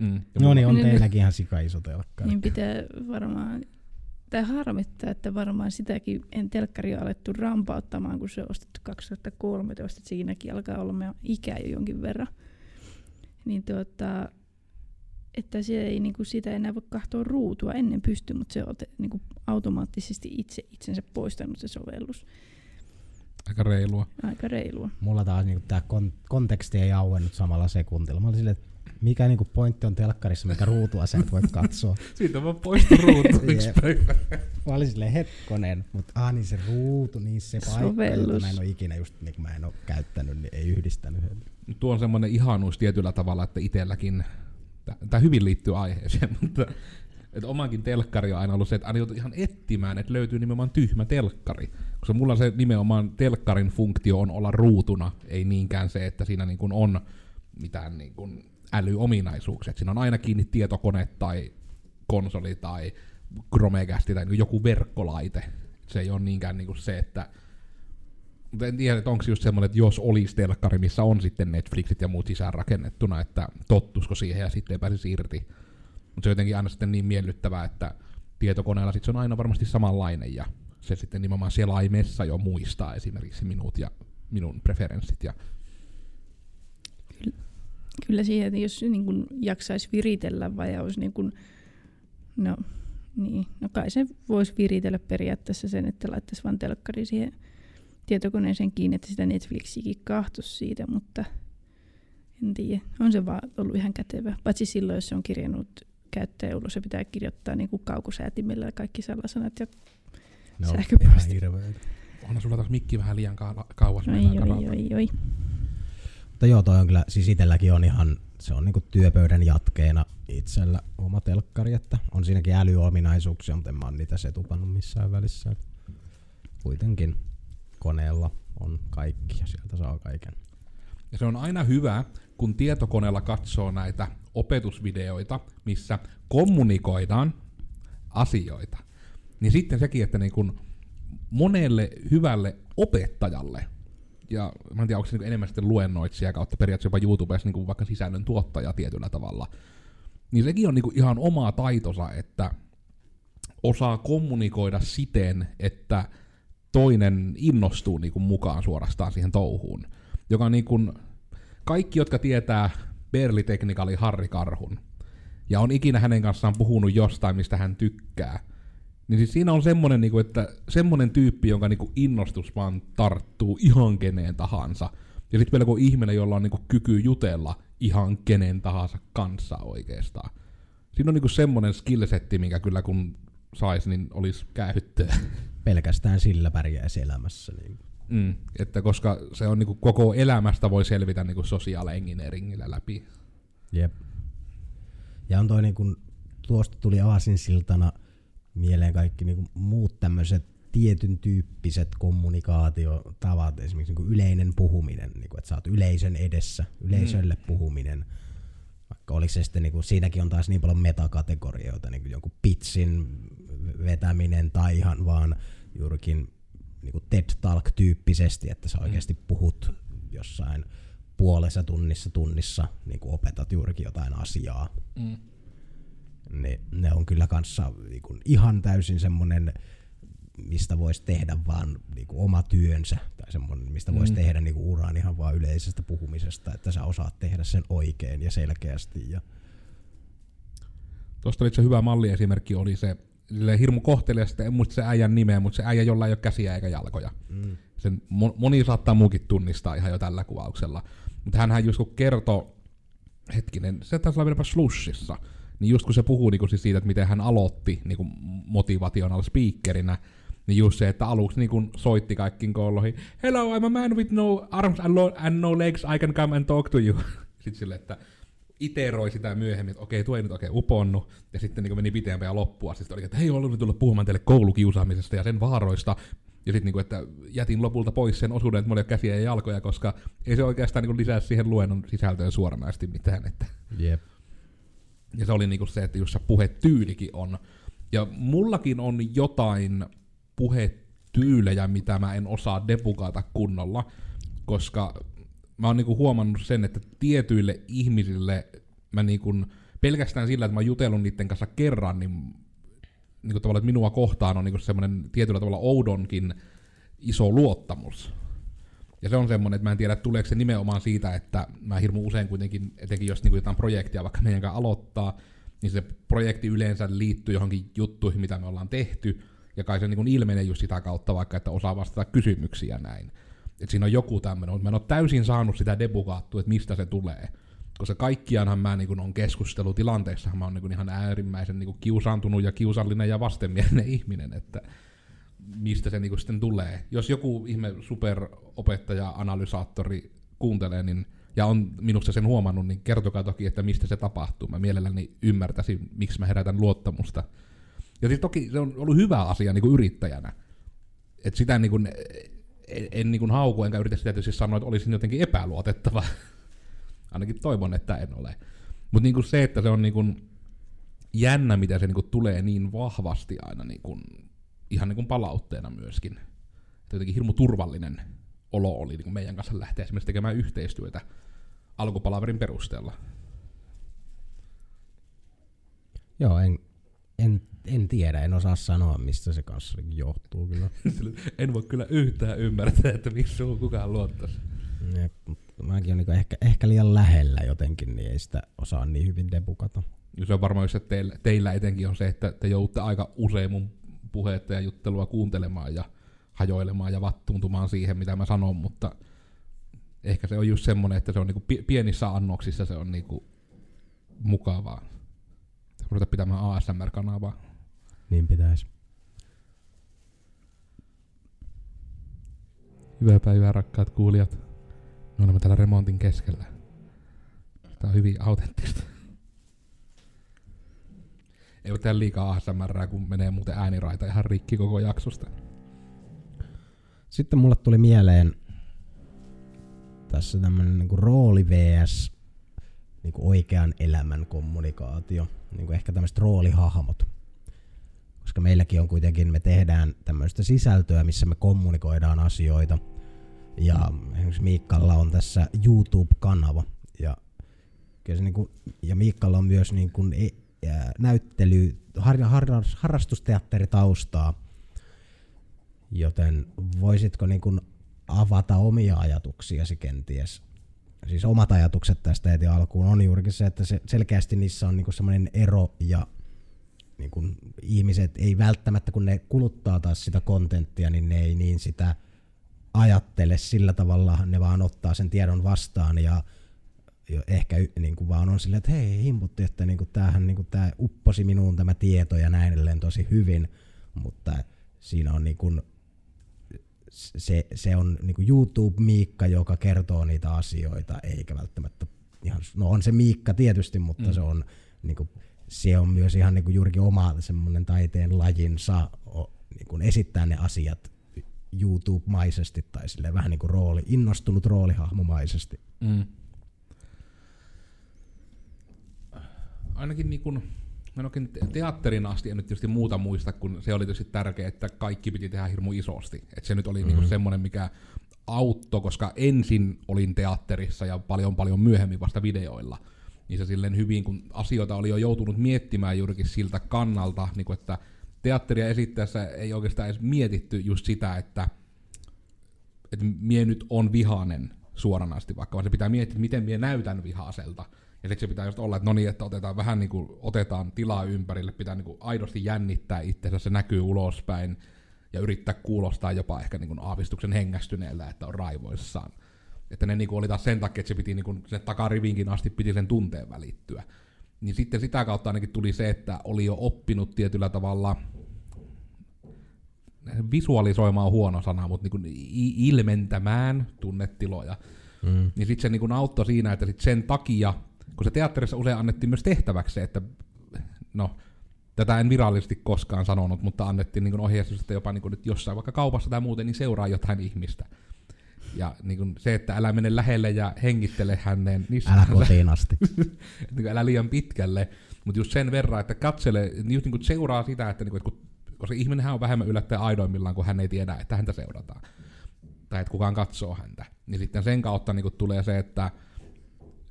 Mm. No niin, on Niin- teilläkin ihan sika iso telkkari. Niin pitää varmaan, tämä harmittaa, että varmaan sitäkin en telkkaria alettu rampauttamaan, kun se on ostettu 2013, että siinäkin alkaa olla meidän ikä jo jonkin verran. Niin tuota, että se ei niinku sitä enää voi katsoa ruutua ennen pysty, mutta se on te, niinku automaattisesti itse itsensä poistanut se sovellus. Aika reilua. Aika reilua. Mulla taas niinku tää kon- konteksti ei auennut samalla sekuntilla. Mä olin silleen, että mikä niinku pointti on telkkarissa, mikä ruutua sä et voit katsoa. Siitä on vaan poistu ruutu yksi päivä. Mä olin silleen hetkonen, mutta ah niin se ruutu, niin se paikka, jota mä en ole ikinä just niin kuin mä en ole käyttänyt, niin ei yhdistänyt. Tuo on semmoinen ihanuus tietyllä tavalla, että itselläkin, tämä hyvin liittyy aiheeseen, mutta että omankin telkkari on aina ollut se, että aina joutuu ihan etsimään, että löytyy nimenomaan tyhmä telkkari. Koska mulla se nimenomaan telkkarin funktio on olla ruutuna, ei niinkään se, että siinä niin kuin on mitään niin kuin älyominaisuuksia. Siinä on aina kiinni tietokone tai konsoli tai Chromecast tai joku verkkolaite. Se ei ole niinkään niin se, että mutta en tiedä, että onko just semmoinen, että jos olisi telkkari, missä on sitten Netflixit ja muut sisään rakennettuna, että tottusko siihen ja sitten ei pääsisi irti. Mutta se on jotenkin aina sitten niin miellyttävää, että tietokoneella sit se on aina varmasti samanlainen ja se sitten nimenomaan selaimessa jo muistaa esimerkiksi minut ja minun preferenssit. Ja Kyllä siihen, että jos niin kun jaksaisi viritellä vai olisi niin kun, no, niin, no kai se voisi viritellä periaatteessa sen, että laittaisi vaan telkkari siihen tietokoneeseen kiinni, että sitä Netflixiäkin kahtos siitä, mutta en tiedä. On se vaan ollut ihan kätevä. Paitsi silloin, jos se on kirjannut käyttäjä ulos, se pitää kirjoittaa niin kuin kaukosäätimellä kaikki salasanat ja Ne on Sähköposti. ihan onhan sulla taas mikki vähän liian ka- kauas. oi, oi, oi, oi. Mutta joo, toi on kyllä, siis itelläkin on ihan, se on niinku työpöydän jatkeena itsellä oma telkkari, että on siinäkin älyominaisuuksia, mutta en mä oon niitä setupannut missään välissä. Et Kuitenkin koneella on kaikki ja sieltä saa kaiken. Ja se on aina hyvä, kun tietokoneella katsoo näitä opetusvideoita, missä kommunikoidaan asioita. Niin sitten sekin, että niin kun monelle hyvälle opettajalle, ja mä en tiedä, onko se niin enemmän sitten luennoitsija kautta periaatteessa jopa YouTubessa niin vaikka sisällön tuottaja tietyllä tavalla, niin sekin on niin ihan oma taitonsa, että osaa kommunikoida siten, että toinen innostuu niin mukaan suorastaan siihen touhuun. Joka niin kuin, kaikki, jotka tietää Berli Technicalin Harri Karhun, ja on ikinä hänen kanssaan puhunut jostain, mistä hän tykkää, niin siis siinä on semmonen, niin kuin, että semmonen tyyppi, jonka niin kuin innostus vaan tarttuu ihan keneen tahansa. Ja sitten vielä kun ihminen, jolla on niin kuin kyky jutella ihan kenen tahansa kanssa oikeastaan. Siinä on niin kuin semmonen skillsetti, minkä kyllä kun sais, niin olisi käyttöä. Pelkästään sillä pärjäisi elämässä. Niin. Mm, että koska se on niinku koko elämästä voi selvitä niinku social engineeringillä läpi. Jep. Ja on toi niinku, tuosta tuli aasinsiltana mieleen kaikki niinku muut tämmöiset tietyn tyyppiset kommunikaatiotavat, esimerkiksi niinku yleinen puhuminen, niinku, että sä oot yleisön edessä, yleisölle mm. puhuminen. Vaikka oliko se sitten, niinku, siinäkin on taas niin paljon metakategorioita, niinku jonkun pitsin vetäminen tai ihan vaan juurikin niinku TED Talk-tyyppisesti, että sä oikeasti puhut jossain puolessa tunnissa tunnissa, niin kuin opetat juurikin jotain asiaa. Mm. Niin ne on kyllä kanssa niin kuin ihan täysin semmoinen, mistä voisi tehdä vaan niin kuin oma työnsä, tai semmoinen, mistä voisi Mm. tehdä niin kuin uran ihan vaan yleisestä puhumisesta, että sä osaat tehdä sen oikein ja selkeästi. Ja Tuosta oli se hyvä malliesimerkki, oli se silleen hirmu kohteliasta, en muista se äijän nimeä, mutta se äijä, jolla ei ole käsiä eikä jalkoja. mm. Sen mo- moni saattaa muukin tunnistaa ihan jo tällä kuvauksella. Mutta hänhän just kun kertoi, hetkinen, se taisi olla vieläpä slushissa, niin just kun se puhuu niinku siis siitä, että miten hän aloitti niinku motivational speakerinä, niin just se, että aluksi niinku soitti kaikkiin kouluihin, Hello, I'm a man with no arms and, and no legs, I can come and talk to you. Sitten sille, että iteroi sitä myöhemmin, että okei, tuo ei nyt oikein uponnut, ja sitten niin meni pitempään ja loppua. Sitten oli, että hei, olen tulla puhumaan teille koulukiusaamisesta ja sen vaaroista, ja sitten niin että jätin lopulta pois sen osuuden, että mulla ei ole käsiä ja jalkoja, koska ei se oikeastaan niin lisää siihen luennon sisältöön suoranaisesti mitään. Että. Jep. Ja se oli niinku se, että just se puhetyylikin on. Ja mullakin on jotain puhetyylejä, mitä mä en osaa debugata kunnolla, koska mä oon niinku huomannut sen, että tietyille ihmisille mä niinku, pelkästään sillä, että mä oon jutellut niiden kanssa kerran, niin niinku tavallaan, että minua kohtaan on niinku semmoinen tietyllä tavalla oudonkin iso luottamus. Ja se on semmoinen, että mä en tiedä, että tuleeko se nimenomaan siitä, että mä hirmu usein kuitenkin, etenkin jos niinku jotain projektia vaikka meidän kanssa aloittaa, niin se projekti yleensä liittyy johonkin juttuihin, mitä me ollaan tehty, ja kai se niinku ilmenee just sitä kautta vaikka, että osaa vastata kysymyksiä näin. Et siinä on joku tämmöinen, mutta mä en ole täysin saanut sitä debugaattua, että mistä se tulee. koska kaikkiaanhan mä niin on keskustelutilanteissa, mä oon niin ihan äärimmäisen niin kiusaantunut ja kiusallinen ja vastenmielinen ihminen, että mistä se niin sitten tulee. Jos joku ihme superopettaja, analysaattori kuuntelee, niin ja on minusta sen huomannut, niin kertokaa toki, että mistä se tapahtuu. Mä mielelläni ymmärtäisin, miksi mä herätän luottamusta. Ja siis toki se on ollut hyvä asia niin kuin yrittäjänä. Että sitä niin kuin, en, en niin kuin hauku, enkä yritä sitä tietysti sanoa, että olisin jotenkin epäluotettava. Ainakin toivon, että en ole. Mutta niin se, että se on niin kuin jännä, mitä se niin kuin tulee niin vahvasti aina niin kuin, ihan niin kuin palautteena myöskin. Että jotenkin hirmu turvallinen olo oli niin kuin meidän kanssa lähteä esimerkiksi tekemään yhteistyötä alkupalaverin perusteella. Joo, en, en, en tiedä, en osaa sanoa, mistä se kanssa johtuu kyllä. en voi kyllä yhtään ymmärtää, että miksi sun kukaan luottaisi. Jep, mäkin olen niin ehkä, ehkä liian lähellä jotenkin, niin ei sitä osaa niin hyvin debukata. Ja se on varmaan että teillä, teillä etenkin on se, että te joudutte aika usein mun puhetta ja juttelua kuuntelemaan ja hajoilemaan ja vattuuntumaan siihen, mitä mä sanon, mutta ehkä se on just semmoinen, että se on niinku pienissä annoksissa se on niinku mukavaa. Ruveta pitämään ASMR-kanavaa. Niin pitäisi. Hyvää päivää rakkaat kuulijat. Me olemme täällä remontin keskellä. Tämä on hyvin autenttista. Ei ole täällä liikaa ASMR, kun menee muuten ääniraita ihan rikki koko jaksosta. Sitten mulle tuli mieleen tässä tämmönen niinku rooli vs niinku oikean elämän kommunikaatio. Niinku ehkä tämmöiset roolihahmot. Koska meilläkin on kuitenkin, me tehdään tämmöistä sisältöä, missä me kommunikoidaan asioita. Ja esimerkiksi Miikkalla on tässä YouTube-kanava. Ja, kyllä se niinku, ja Miikkalla on myös niinku näyttely, har, har, harrastusteatteritaustaa Joten voisitko niin kuin avata omia ajatuksiasi kenties? Siis omat ajatukset tästä heti alkuun. On juurikin se, että se selkeästi niissä on niin semmoinen ero ja niin kuin ihmiset ei välttämättä, kun ne kuluttaa taas sitä kontenttia, niin ne ei niin sitä ajattele sillä tavalla, ne vaan ottaa sen tiedon vastaan ja ehkä niin kuin vaan on silleen, että hei, himputti, että niin kuin tämähän niin kuin tämä upposi minuun tämä tieto ja näin edelleen tosi hyvin, mutta siinä on niin kuin se, se on niin YouTube-Miikka, joka kertoo niitä asioita, eikä välttämättä ihan, no on se Miikka tietysti, mutta mm. se on niin kuin, se on myös ihan niin kuin juurikin oma semmoinen taiteen lajinsa o, niin kuin esittää ne asiat YouTube-maisesti tai sille vähän niin kuin rooli, innostunut roolihahmomaisesti. Mm. Ainakin niin kuin Mä en teatterin asti en nyt tietysti muuta muista, kun se oli tietysti tärkeää, että kaikki piti tehdä hirmu isosti. Et se nyt oli mm-hmm. niinku semmoinen, mikä auttoi, koska ensin olin teatterissa ja paljon paljon myöhemmin vasta videoilla. Niin se silleen hyvin, kun asioita oli jo joutunut miettimään juurikin siltä kannalta, niin kuin että teatteria esittäessä ei oikeastaan edes mietitty just sitä, että, että mie nyt on vihanen suoranaisesti, vaikka vaan se pitää miettiä, miten mie näytän vihaaselta. Ja siksi se pitää just olla, että no niin, että otetaan vähän niin kuin, otetaan tilaa ympärille, pitää niin kuin aidosti jännittää itsensä, se näkyy ulospäin, ja yrittää kuulostaa jopa ehkä niin kuin aavistuksen hengästyneeltä, että on raivoissaan. Että ne niin kuin oli taas sen takia, että se piti niin kuin, sen takarivinkin asti piti sen tunteen välittyä. Niin sitten sitä kautta ainakin tuli se, että oli jo oppinut tietyllä tavalla visualisoimaan on huono sana, mutta niin kuin ilmentämään tunnetiloja. Mm. Niin sitten se niin kuin auttoi siinä, että sit sen takia kun se teatterissa usein annettiin myös tehtäväksi että no, tätä en virallisesti koskaan sanonut, mutta annettiin niin ohjeistus, että jopa niin nyt jossain vaikka kaupassa tai muuten, niin seuraa jotain ihmistä. Ja niin kuin se, että älä mene lähelle ja hengittele hänen. Niin älä kotiin asti. niin älä liian pitkälle. Mutta just sen verran, että katsele, niin just niin kuin seuraa sitä, että, niin kuin, että kun, koska ihminenhän on vähemmän yllättäen aidoimmillaan, kun hän ei tiedä, että häntä seurataan. Tai että kukaan katsoo häntä. Niin sitten sen kautta niin kuin tulee se, että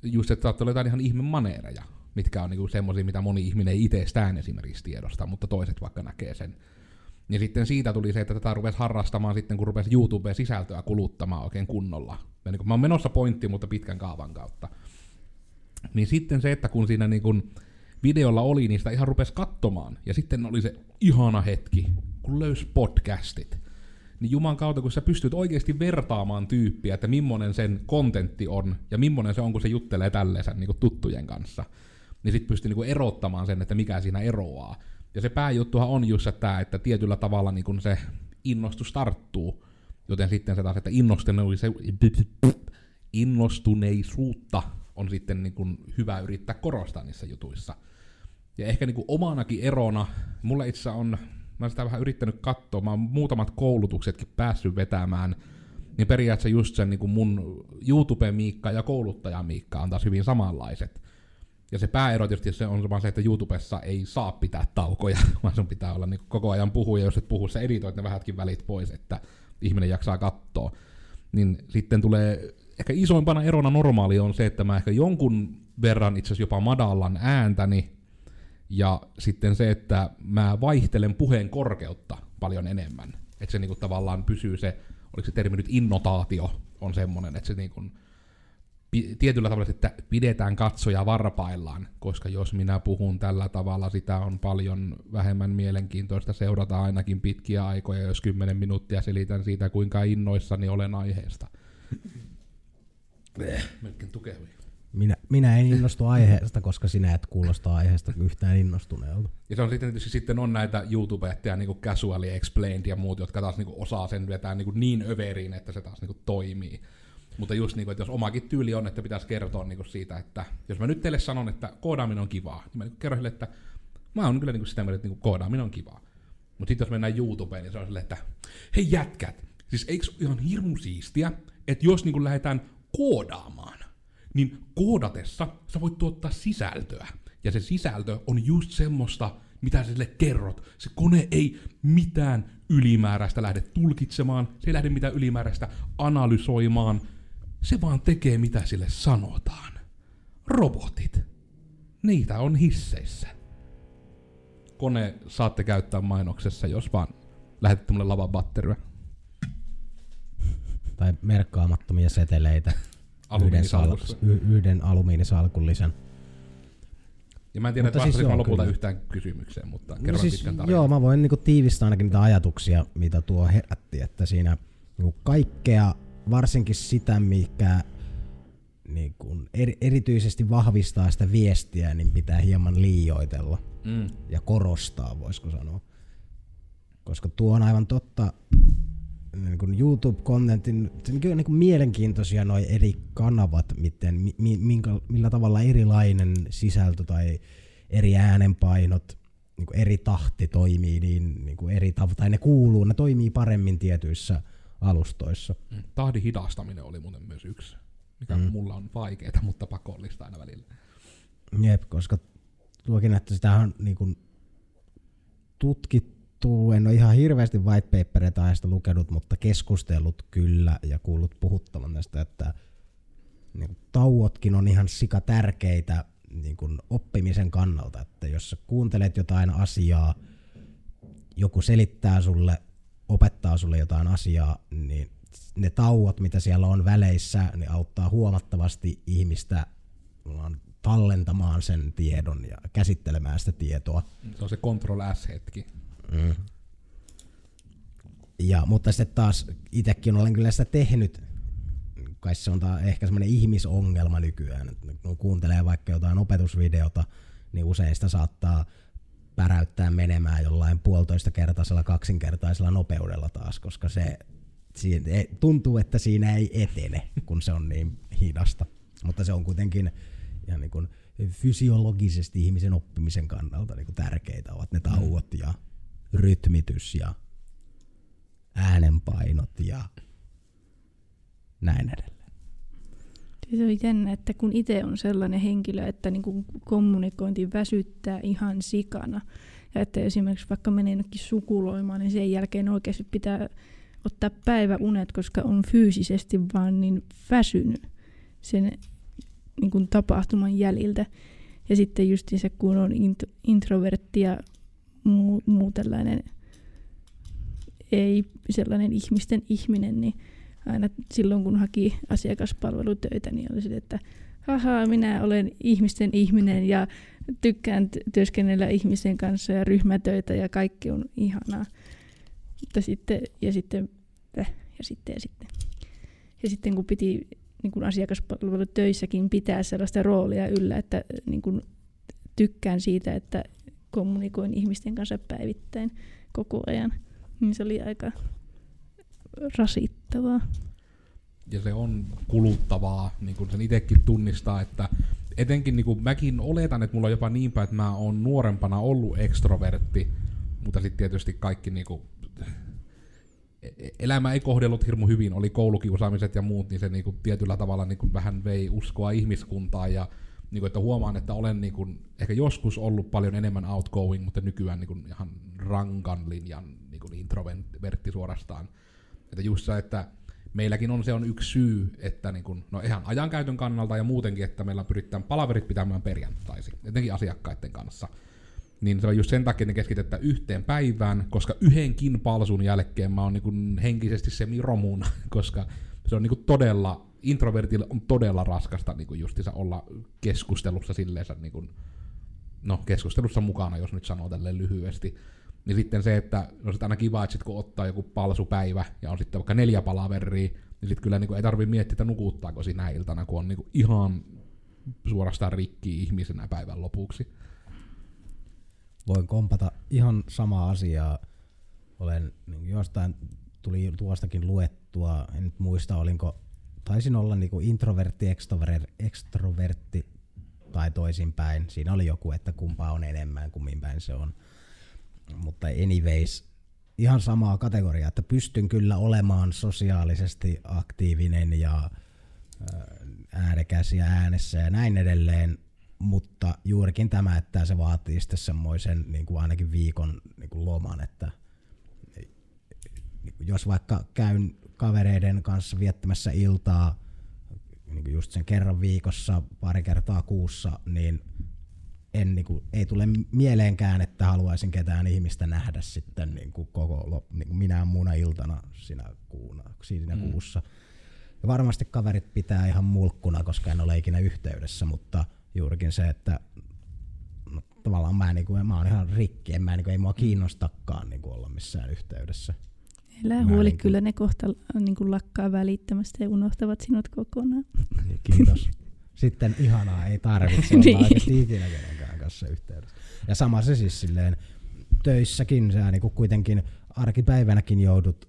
just, että saattaa olla jotain ihan ihme maneereja, mitkä on niinku semmoisia, mitä moni ihminen ei itsestään esimerkiksi tiedosta, mutta toiset vaikka näkee sen. Ja sitten siitä tuli se, että tätä rupesi harrastamaan sitten, kun rupesi YouTube-sisältöä kuluttamaan oikein kunnolla. Ja niin kuin, mä oon menossa pointti, mutta pitkän kaavan kautta. Niin sitten se, että kun siinä niin kun videolla oli, niin sitä ihan rupesi katsomaan. Ja sitten oli se ihana hetki, kun löysi podcastit niin Juman kautta, kun sä pystyt oikeasti vertaamaan tyyppiä, että millainen sen kontentti on, ja millainen se on, kun se juttelee tälleensä niin tuttujen kanssa, niin sit pystyy niin erottamaan sen, että mikä siinä eroaa. Ja se pääjuttuhan on just tämä, että tietyllä tavalla niin se innostus tarttuu, joten sitten se taas, että innostuneisuutta on sitten niin hyvä yrittää korostaa niissä jutuissa. Ja ehkä niin omanakin erona, mulla itse on, mä oon sitä vähän yrittänyt katsoa, mä oon muutamat koulutuksetkin päässyt vetämään, niin periaatteessa just sen niin mun YouTube-miikka ja kouluttaja-miikka on taas hyvin samanlaiset. Ja se pääero tietysti se on vaan se, että YouTubessa ei saa pitää taukoja, vaan sun pitää olla niin koko ajan puhuja, jos et puhu, sä editoit ne vähätkin välit pois, että ihminen jaksaa katsoa. Niin sitten tulee, ehkä isoimpana erona normaali on se, että mä ehkä jonkun verran itse asiassa jopa madallan ääntäni, ja sitten se, että mä vaihtelen puheen korkeutta paljon enemmän. Että se niinku tavallaan pysyy se, oliko se termi nyt innotaatio, on semmoinen, että se niinku, tietyllä tavalla, että pidetään katsoja varpaillaan, koska jos minä puhun tällä tavalla, sitä on paljon vähemmän mielenkiintoista seurata ainakin pitkiä aikoja, jos 10 minuuttia selitän siitä, kuinka innoissani olen aiheesta. Melkein tukehui. Minä, minä en innostu aiheesta, koska sinä et kuulosta aiheesta yhtään innostuneelta. Ja se on sitten, sitten on näitä YouTubetteja, niin Casually Explained ja muut, jotka taas niin kuin osaa sen vetää niin, kuin niin överiin, että se taas niin kuin toimii. Mutta just niin kuin, että jos omakin tyyli on, että pitäisi kertoa niin kuin siitä, että jos mä nyt teille sanon, että koodaaminen on kivaa, niin mä niin kerron sille, että mä oon kyllä niin kuin sitä mieltä, että niin kuin koodaaminen on kivaa. Mutta sitten jos mennään YouTubeen, niin se on silleen, että hei jätkät, siis eikö ihan hirmu siistiä, että jos niin kuin lähdetään koodaamaan, niin koodatessa sä voit tuottaa sisältöä. Ja se sisältö on just semmoista, mitä sille kerrot. Se kone ei mitään ylimääräistä lähde tulkitsemaan, se ei lähde mitään ylimääräistä analysoimaan, se vaan tekee mitä sille sanotaan. Robotit. Niitä on hisseissä. Kone saatte käyttää mainoksessa, jos vaan lähette mulle lavabatteria. Tai merkkaamattomia seteleitä. Yhden, salkus, y- yhden alumiinisalkullisen. Ja mä en tiedä, mutta että siis joo, lopulta kyllä. yhtään kysymykseen, mutta no kerran siis, pitkän tarinan. Joo, mä voin niinku tiivistää ainakin niitä ajatuksia, mitä tuo herätti, että siinä niinku kaikkea, varsinkin sitä, mikä niin kun er, erityisesti vahvistaa sitä viestiä, niin pitää hieman liioitella mm. ja korostaa, voisiko sanoa. Koska tuo on aivan totta, niin kuin YouTube-kontentin, se on niin kuin mielenkiintoisia noin eri kanavat, miten, mi, minkä, millä tavalla erilainen sisältö tai eri äänenpainot, niin kuin eri tahti toimii niin, niin kuin eri tav- tai ne kuuluu, ne toimii paremmin tietyissä alustoissa. Mm. Tahdin hidastaminen oli muuten myös yksi, mikä mm. mulla on vaikeaa, mutta pakollista aina välillä. Jep, koska tuokin, että sitä on niin kuin tutkittu tuttuu. En ole ihan hirveästi white papereita aiheesta lukenut, mutta keskustellut kyllä ja kuullut puhuttavan tästä, että niin tauotkin on ihan sika tärkeitä niin kuin oppimisen kannalta. Että jos sä kuuntelet jotain asiaa, joku selittää sulle, opettaa sulle jotain asiaa, niin ne tauot, mitä siellä on väleissä, niin auttaa huomattavasti ihmistä tallentamaan sen tiedon ja käsittelemään sitä tietoa. Se on se Control S-hetki. Mm. Ja, mutta sitten taas itsekin olen kyllä sitä tehnyt, kai se on ehkä semmoinen ihmisongelma nykyään, kun kuuntelee vaikka jotain opetusvideota, niin usein sitä saattaa päräyttää menemään jollain puolitoista kertaisella kaksinkertaisella nopeudella taas, koska se siinä, tuntuu, että siinä ei etene, kun se on niin hidasta. Mutta se on kuitenkin ihan niin kuin fysiologisesti ihmisen oppimisen kannalta niin kuin tärkeitä ovat ne tauot ja rytmitys ja äänenpainot ja näin edelleen. Se on jännä, että kun itse on sellainen henkilö, että niin kommunikointi väsyttää ihan sikana, ja että esimerkiksi vaikka menee jonnekin sukuloimaan, niin sen jälkeen oikeasti pitää ottaa päiväunet, koska on fyysisesti vaan niin väsynyt sen niin tapahtuman jäljiltä. Ja sitten just se, kun on introvertti ja muu, muu tällainen ei sellainen ihmisten ihminen, niin aina silloin kun haki asiakaspalvelutöitä, niin oli se, että haha, minä olen ihmisten ihminen ja tykkään työskennellä ihmisten kanssa ja ryhmätöitä ja kaikki on ihanaa. Mutta sitten, ja sitten että ja sitten ja sitten. Ja sitten kun piti niin kuin asiakaspalvelutöissäkin pitää sellaista roolia yllä, että niin kuin tykkään siitä, että kommunikoin ihmisten kanssa päivittäin koko ajan, niin se oli aika rasittavaa. Ja se on kuluttavaa, niin kuin sen itsekin tunnistaa, että etenkin niin kuin mäkin oletan, että mulla on jopa niin päin, että mä oon nuorempana ollut ekstrovertti, mutta sitten tietysti kaikki niin kuin, elämä ei kohdellut hirmu hyvin, oli koulukiusaamiset ja muut, niin se niin kuin, tietyllä tavalla niin kuin, vähän vei uskoa ihmiskuntaan ja niin kuin, että huomaan, että olen niin kuin, ehkä joskus ollut paljon enemmän outgoing, mutta nykyään niin kuin, ihan rankan linjan niin kuin, introvertti suorastaan. Että just se, että meilläkin on se on yksi syy, että niin kun, no ihan ajankäytön kannalta ja muutenkin, että meillä pyritään palaverit pitämään perjantaisin, etenkin asiakkaiden kanssa. Niin se on just sen takia, että ne keskitetään yhteen päivään, koska yhdenkin palsun jälkeen mä oon niin henkisesti semiromuna, koska se on niin todella, introvertille on todella raskasta niin justissa olla keskustelussa silleen, niin kuin, no keskustelussa mukana, jos nyt sanoo tälleen lyhyesti. Niin sitten se, että no sit aina kiva, että sit kun ottaa joku palsupäivä ja on sitten vaikka neljä palaveria, niin sitten kyllä niin ei tarvi miettiä, että nukuttaako siinä iltana, kun on niin ihan suorastaan rikki ihmisenä päivän lopuksi. Voin kompata ihan samaa asiaa. Olen niin jostain, tuli tuostakin luettua, en nyt muista olinko, taisin olla niin kuin introvertti, extrovertti tai toisinpäin. Siinä oli joku, että kumpaa on enemmän, kummin päin se on mutta anyways, ihan samaa kategoriaa, että pystyn kyllä olemaan sosiaalisesti aktiivinen ja äänekäs ja äänessä ja näin edelleen, mutta juurikin tämä, että se vaatii sitten semmoisen niin kuin ainakin viikon niin kuin loman, että jos vaikka käyn kavereiden kanssa viettämässä iltaa niin kuin just sen kerran viikossa, pari kertaa kuussa, niin en, niin kuin, ei tule mieleenkään, että haluaisin ketään ihmistä nähdä sitten niin kuin koko niin kuin minä muuna iltana siinä, kuuna, siinä mm. kuussa. Ja varmasti kaverit pitää ihan mulkkuna, koska en ole ikinä yhteydessä, mutta juurikin se, että no, tavallaan mä, niin kuin, mä oon ihan rikki, en mä, niin kuin, ei mua kiinnostakaan niin kuin olla missään yhteydessä. Elää huoli, niin kuin... kyllä ne kohta niin kuin lakkaa välittämästä ja unohtavat sinut kokonaan. Kiitos. Sitten ihanaa, ei tarvitse olla niin. ikinä kenenkään kanssa yhteydessä. Ja sama se siis silleen töissäkin, sä niin kuitenkin arkipäivänäkin joudut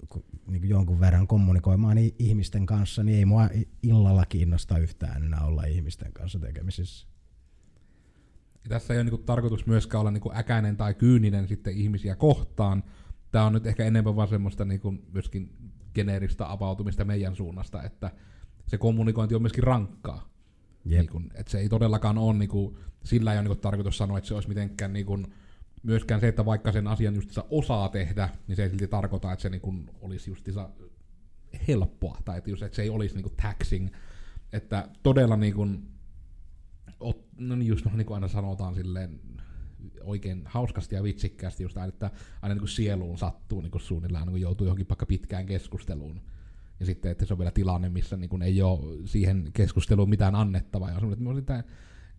niin jonkun verran kommunikoimaan ihmisten kanssa, niin ei mua illalla kiinnosta yhtään enää olla ihmisten kanssa tekemisissä. Tässä ei ole niin tarkoitus myöskään olla niin äkäinen tai kyyninen sitten ihmisiä kohtaan. Tämä on nyt ehkä enemmän vaan semmoista niin myöskin geneeristä avautumista meidän suunnasta, että se kommunikointi on myöskin rankkaa. Yep. Niin kun, että se ei todellakaan ole, niin kun, sillä ei ole niin kun, tarkoitus sanoa, että se olisi mitenkään niin kun, myöskään se, että vaikka sen asian justissa osaa tehdä, niin se ei silti tarkoita, että se niin kun, olisi justissa helppoa, tai että, just, että se ei olisi niin kun, taxing. Että todella niin kun, ot, no niin just niin kuin aina sanotaan silleen, oikein hauskasti ja vitsikkäästi just että aina niin kuin sieluun sattuu niin kuin suunnilleen, niin kuin joutuu johonkin vaikka pitkään keskusteluun ja sitten, että se on vielä tilanne, missä niin kuin ei ole siihen keskusteluun mitään annettavaa. Ja on, että sitä,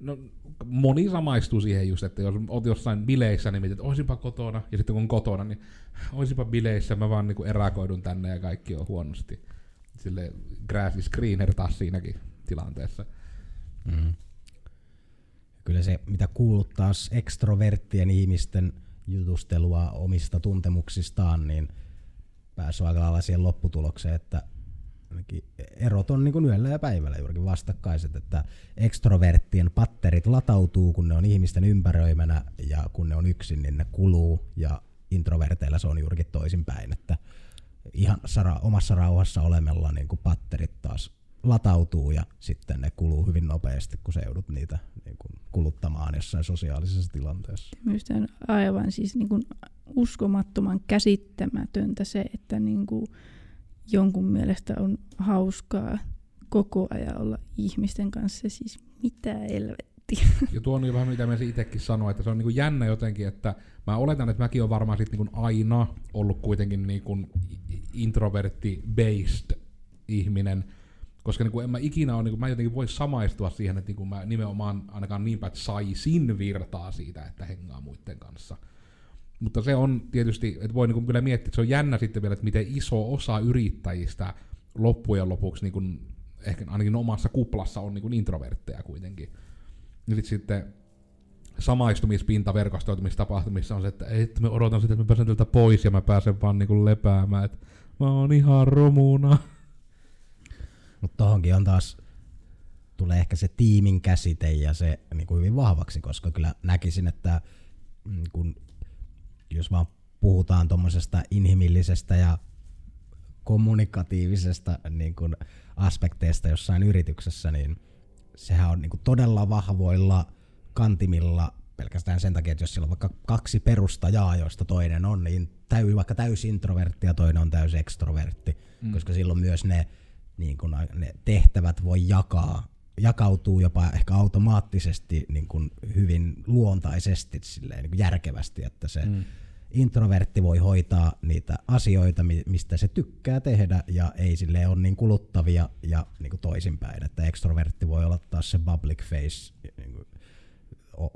no, moni samaistuu siihen just, että jos olet jossain bileissä, niin mietit, että olisinpa kotona, ja sitten kun on kotona, niin olisinpa bileissä, mä vaan niin erakoidun tänne ja kaikki on huonosti. Sille grass screener taas siinäkin tilanteessa. Mm. Kyllä se, mitä kuulut taas ekstroverttien ihmisten jutustelua omista tuntemuksistaan, niin päässyt aika lailla siihen lopputulokseen, että erot on niin kuin yöllä ja päivällä juurikin vastakkaiset, että ekstroverttien patterit latautuu, kun ne on ihmisten ympäröimänä ja kun ne on yksin, niin ne kuluu ja introverteilla se on juurikin toisinpäin, että ihan sara, omassa rauhassa olemella niin kuin patterit taas latautuu ja sitten ne kuluu hyvin nopeasti, kun se joudut niitä niin kuin kuluttamaan jossain sosiaalisessa tilanteessa. Minusta on aivan siis niin kuin uskomattoman käsittämätöntä se, että niin kuin jonkun mielestä on hauskaa koko ajan olla ihmisten kanssa. Siis mitä elvettiä. Ja tuo on jo vähän mitä mä itsekin sanoin, että se on niinku jännä jotenkin, että mä oletan, että mäkin on varmaan sit niinku aina ollut kuitenkin niinku introvertti-based ihminen, koska niinku en mä ikinä ole, niinku, mä jotenkin voi samaistua siihen, että niinku mä nimenomaan ainakaan niin päin, että saisin virtaa siitä, että hengaa muiden kanssa. Mutta se on tietysti, että voi niin kyllä miettiä, että se on jännä sitten vielä, että miten iso osa yrittäjistä loppujen lopuksi niin kuin, ehkä ainakin omassa kuplassa on niin kuin introvertteja kuitenkin. Ja sit sitten samaistumispinta verkostoitumistapahtumissa on se, että, että mä odotan sitä, että mä pääsen tältä pois ja mä pääsen vaan niin kuin lepäämään, että mä oon ihan romuna. Mutta tohonkin on taas, tulee ehkä se tiimin käsite ja se niin kuin hyvin vahvaksi, koska kyllä näkisin, että mm, kun, jos vaan puhutaan tuommoisesta inhimillisestä ja kommunikatiivisesta niin kuin aspekteista jossain yrityksessä, niin sehän on niin kuin todella vahvoilla kantimilla pelkästään sen takia, että jos siellä on vaikka kaksi perustajaa, joista toinen on niin täy, vaikka täysin introvertti ja toinen on täysin ekstrovertti, mm. koska silloin myös ne, niin kun, ne tehtävät voi jakaa, jakautuu jopa ehkä automaattisesti niin kun hyvin luontaisesti silleen, niin kuin järkevästi, että se mm. introvertti voi hoitaa niitä asioita, mistä se tykkää tehdä ja ei sille ole niin kuluttavia ja niin kuin toisinpäin, että ekstrovertti voi olla taas se public face niin kuin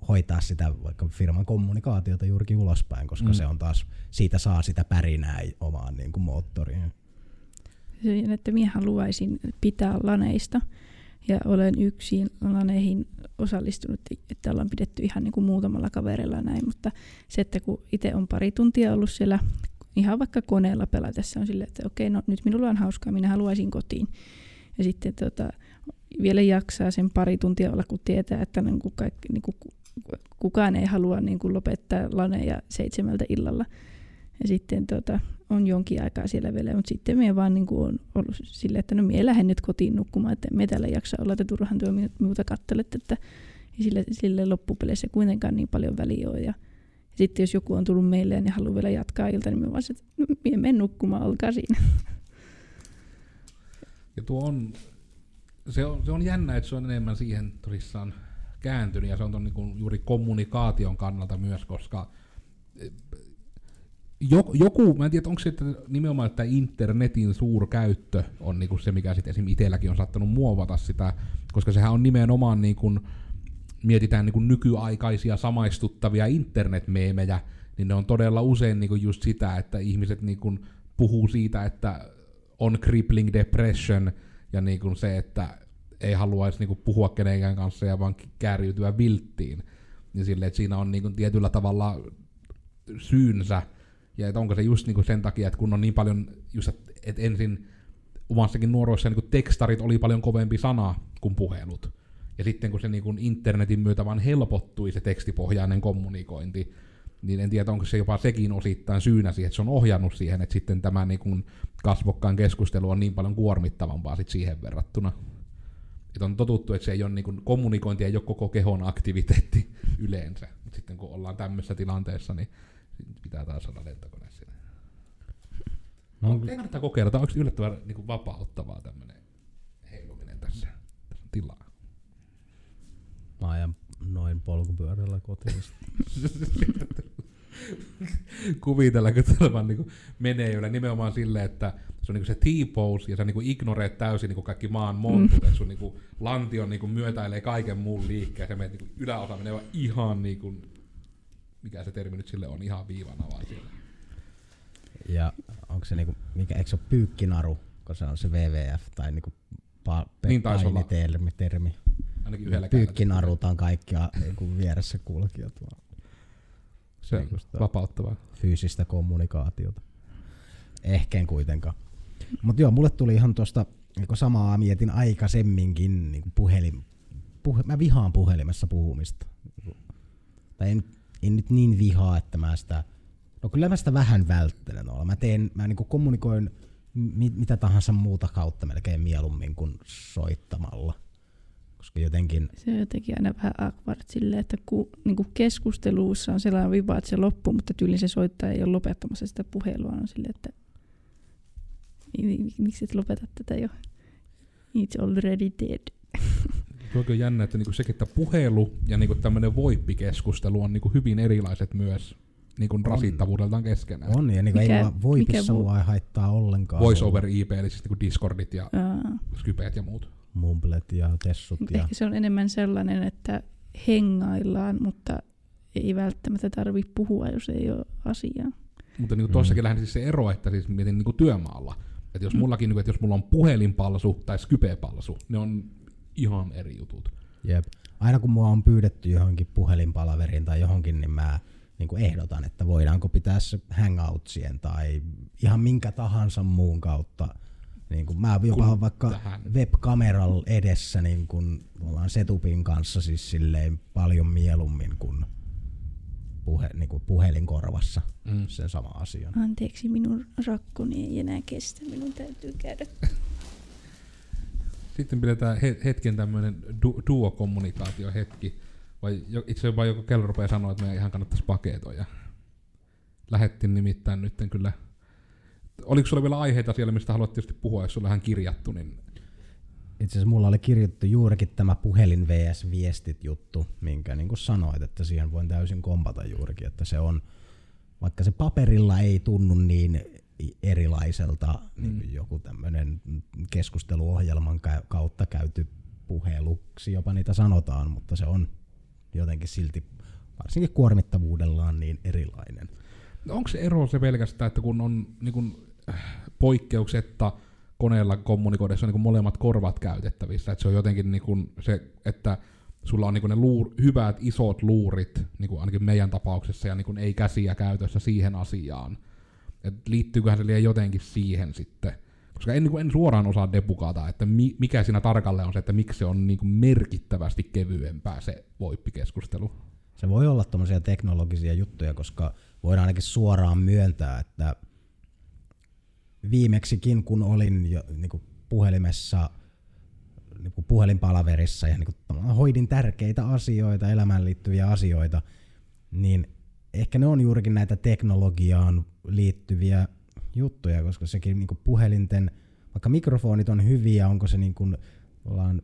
hoitaa sitä vaikka firman kommunikaatiota juurikin ulospäin, koska mm. se on taas, siitä saa sitä pärinää omaan niin kuin moottoriin. Että minä haluaisin pitää laneista ja olen yksin laneihin osallistunut, että ollaan pidetty ihan niin kuin muutamalla kaverilla näin, mutta se, että kun itse on pari tuntia ollut siellä ihan vaikka koneella pelatessa on silleen, että okei, no nyt minulla on hauskaa, minä haluaisin kotiin. Ja sitten tota, vielä jaksaa sen pari tuntia olla, kun tietää, että niin kuin kaikki, niin kuin kukaan ei halua niin kuin lopettaa laneja seitsemältä illalla. Ja sitten tota, on jonkin aikaa siellä vielä, mutta sitten me vaan niin kuin on ollut silleen, että no mie lähden nyt kotiin nukkumaan, että me täällä jaksa olla, että turhan tuo muuta kattelet, että sille, sille loppupeleissä kuitenkaan niin paljon väliä ole. Ja, sitten jos joku on tullut meille ja haluaa vielä jatkaa ilta, niin me vaan että no, mie menen nukkumaan, olkaa siinä. Ja tuo on se on, se on jännä, että se on enemmän siihen tosissaan kääntynyt, ja se on ton, niin kuin, juuri kommunikaation kannalta myös, koska joku, mä en tiedä, onko se että nimenomaan että internetin suurkäyttö on niin kuin se, mikä sitten esimerkiksi itselläkin on saattanut muovata sitä, koska sehän on nimenomaan niin mietitään niin nykyaikaisia samaistuttavia internetmeemejä, niin ne on todella usein niin kuin just sitä, että ihmiset niin puhuu siitä, että on crippling depression, ja niin se, että ei haluaisi niin kuin puhua kenenkään kanssa ja vaan kääriytyä vilttiin. Niin silleen, että siinä on niin kuin tietyllä tavalla syynsä. Ja että onko se just niin kuin sen takia, että kun on niin paljon, just että, että ensin omassakin nuoruudessa niin tekstarit oli paljon kovempi sana kuin puhelut. Ja sitten kun se niin kuin internetin myötä vaan helpottui se tekstipohjainen kommunikointi, niin en tiedä, onko se jopa sekin osittain syynä siihen, että se on ohjannut siihen, että sitten tämä niin kuin kasvokkaan keskustelu on niin paljon kuormittavampaa sit siihen verrattuna. Että on totuttu, että se ei ole niin kommunikointi ei ole koko kehon aktiviteetti yleensä. Mutta sitten kun ollaan tämmöisessä tilanteessa, niin pitää taas saada lentokone sinne. No, ei kannattaa kokeilla. Tämä on yllättävän niin kuin vapauttavaa tämmöinen heiluminen tässä, tässä tilaa. Mä ajan noin polkupyörällä kotiin. Kuvitella, kun tämä niin menee yllä nimenomaan silleen, että se on niin se T-pose ja sä niin ignoreet täysin niin kaikki maan montut, mm. sun niin lantio niin myötäilee kaiken muun liikkeen, se menee, niin yläosa menee ihan niin kuin, mikä se termi nyt sille on, ihan viivana vaan siellä. Ja onko se niinku, mikä, eikö se ole pyykkinaru, kun se on se WWF tai niinku pa, pe, niin termi, termi. Ainakin yhdellä Pyykkinarutaan kaikkia niin vieressä kulkijat vaan. Se on vapauttavaa. Fyysistä kommunikaatiota. Ehkä en kuitenkaan. Mutta joo, mulle tuli ihan tuosta niin samaa mietin aikaisemminkin niin puhelin, puhe, mä vihaan puhelimessa puhumista. Tai en, en nyt niin vihaa, että mä sitä, no kyllä mä sitä vähän välttelen olla. Mä teen, mä niin kommunikoin mit, mitä tahansa muuta kautta melkein mieluummin kuin soittamalla koska jotenkin... Se on jotenkin aina vähän awkward silleen, että ku, niin kuin keskustelussa on sellainen viva, että se loppuu, mutta tyyli se soittaa ei ole lopettamassa sitä puhelua. On silleen, että miksi et lopeta tätä jo? It's already dead. Tuo on jännä, että niinku sekin, että puhelu ja niinku tämmöinen voippikeskustelu on niinku hyvin erilaiset myös niinku rasittavuudeltaan keskenään. On, ja niinku mikä, ei voipissa vo- haittaa ollenkaan. Voice over IP, eli siis niinku Discordit ja Aa. Skypeet ja muut. Mumblet ja Tessut. Ja... Ehkä se on enemmän sellainen, että hengaillaan, mutta ei välttämättä tarvitse puhua, jos ei ole asiaa. Mutta niin Mm. tuossakin lähden siis se ero, että siis mietin niin työmaalla. Että jos Mm. mullakin, niin että jos mulla on puhelinpalsu tai skypepalsu, ne on ihan eri jutut. Jep. Aina kun mua on pyydetty johonkin puhelinpalaveriin tai johonkin, niin mä niin kuin ehdotan, että voidaanko pitää se hangoutsien tai ihan minkä tahansa muun kautta. Niin kuin mä jopa Kun on vaikka tähän- webkameral edessä niin kuin ollaan setupin kanssa siis silleen paljon mieluummin kuin, puhe, niin kuin puhelinkorvassa Mm. sen sama asia. Anteeksi, minun rakkoni ei enää kestä. Minun täytyy käydä. Sitten pidetään he- hetken tämmöinen du- duo-kommunikaatiohetki. Vai itse vaan joku kello rupeaa sanoa, että meidän ihan kannattaisi paketoida. Lähettiin nimittäin nytten kyllä. Oliko sulla vielä aiheita siellä, mistä haluat tietysti puhua, jos sulla on kirjattu, niin Itse asiassa mulla oli kirjoittu juurikin tämä puhelin vs. viestit juttu, minkä niin kuin sanoit, että siihen voin täysin kompata juurikin, että se on, vaikka se paperilla ei tunnu niin erilaiselta niin Mm. kuin joku tämmöinen keskusteluohjelman kautta käyty puheluksi, jopa niitä sanotaan, mutta se on jotenkin silti varsinkin kuormittavuudellaan niin erilainen. No onko se ero se pelkästään, että kun on niin kun, äh, poikkeuksetta koneella kommunikoidessa on niin molemmat korvat käytettävissä, että se on jotenkin niin kun se, että sulla on niin ne luur, hyvät isot luurit, niin kuin ainakin meidän tapauksessa, ja niin ei käsiä käytössä siihen asiaan. Et liittyyköhän se jotenkin siihen sitten, koska en, niin en suoraan osaa depukata, että mi, mikä siinä tarkalleen on se, että miksi se on niin kun merkittävästi kevyempää se voippikeskustelu. Se voi olla tommosia teknologisia juttuja, koska voidaan ainakin suoraan myöntää, että viimeksikin kun olin jo, niin kuin puhelimessa, niin kuin puhelinpalaverissa ja niin kuin, hoidin tärkeitä asioita, elämään liittyviä asioita, niin ehkä ne on juurikin näitä teknologiaan liittyviä juttuja, koska sekin niin kuin puhelinten, vaikka mikrofonit on hyviä, onko se niin kuin, ollaan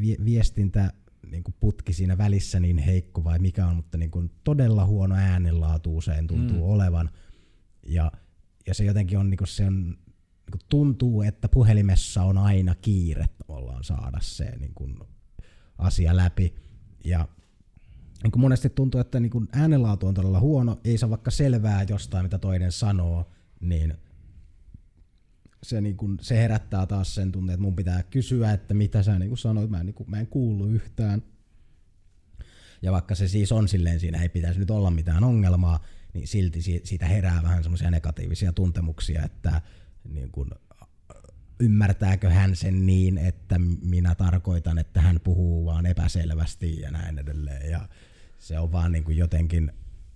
vi- viestintä niin kuin putki siinä välissä niin heikko vai mikä on, mutta niin kuin todella huono äänenlaatu usein tuntuu Mm. mm. olevan. Ja, ja se jotenkin on, niin kuin se on, niin kuin tuntuu, että puhelimessa on aina kiire tavallaan saada se niin kuin asia läpi. Ja niin kuin monesti tuntuu, että niin kuin äänenlaatu on todella huono, ei saa vaikka selvää jostain, mitä toinen sanoo, niin se, niin kun, se herättää taas sen tunteen, että mun pitää kysyä, että mitä sä niin sanoit, mä en, niin kun, mä en kuulu yhtään. Ja vaikka se siis on silleen, siinä ei pitäisi nyt olla mitään ongelmaa, niin silti si- siitä herää vähän semmoisia negatiivisia tuntemuksia, että niin kun, ymmärtääkö hän sen niin, että minä tarkoitan, että hän puhuu vaan epäselvästi ja näin edelleen. Ja se on vaan niin kuin jotenkin,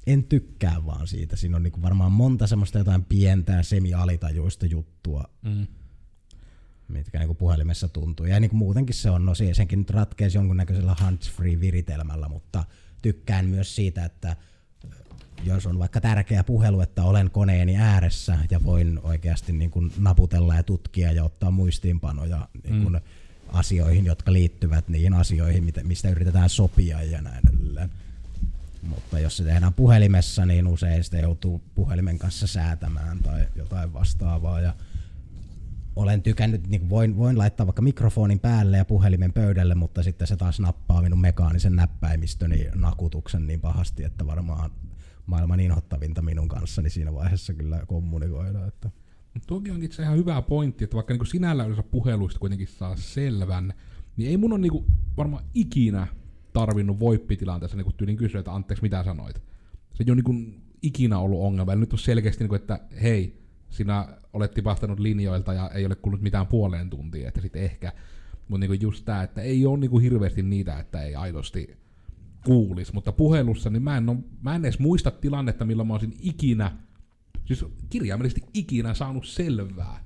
en tykkää vaan siitä. Siinä on niin kuin varmaan monta semmoista jotain pientä semi-alitajuista juttua, Mm. mitkä niin kuin puhelimessa tuntuu. Ja niin kuin muutenkin se on, no se- senkin nyt ratkeisi jonkunnäköisellä hands-free viritelmällä, mutta tykkään myös siitä, että jos on vaikka tärkeä puhelu, että olen koneeni ääressä ja voin oikeasti niin kuin naputella ja tutkia ja ottaa muistiinpanoja niin kuin Mm. asioihin, jotka liittyvät niihin asioihin, mitä- mistä yritetään sopia ja näin edelleen. Mutta jos se tehdään puhelimessa, niin usein sitä joutuu puhelimen kanssa säätämään tai jotain vastaavaa. Ja olen tykännyt, niin voin, voin laittaa vaikka mikrofonin päälle ja puhelimen pöydälle, mutta sitten se taas nappaa minun mekaanisen näppäimistöni nakutuksen niin pahasti, että varmaan maailman inhottavinta minun kanssani siinä vaiheessa kyllä kommunikoida. Että. Tuokin onkin se ihan hyvä pointti, että vaikka niinku sinällä yleensä puheluista kuitenkin saa selvän, niin ei mun on niinku varmaan ikinä tarvinnut voippitilanteessa niinku tyylin kysyä, että anteeksi mitä sanoit. Se ei ole niinku ikinä ollut ongelma. Eli nyt on selkeästi, niinku, että hei, sinä olet tipahtanut linjoilta ja ei ole kulunut mitään puoleen tuntia, että sitten ehkä. Mutta niinku just tää, että ei ole niinku hirveästi niitä, että ei aidosti kuulis. Mutta puhelussa, niin mä en, oo, mä en edes muista tilannetta, milloin mä olisin ikinä siis kirjaimellisesti ikinä saanut selvää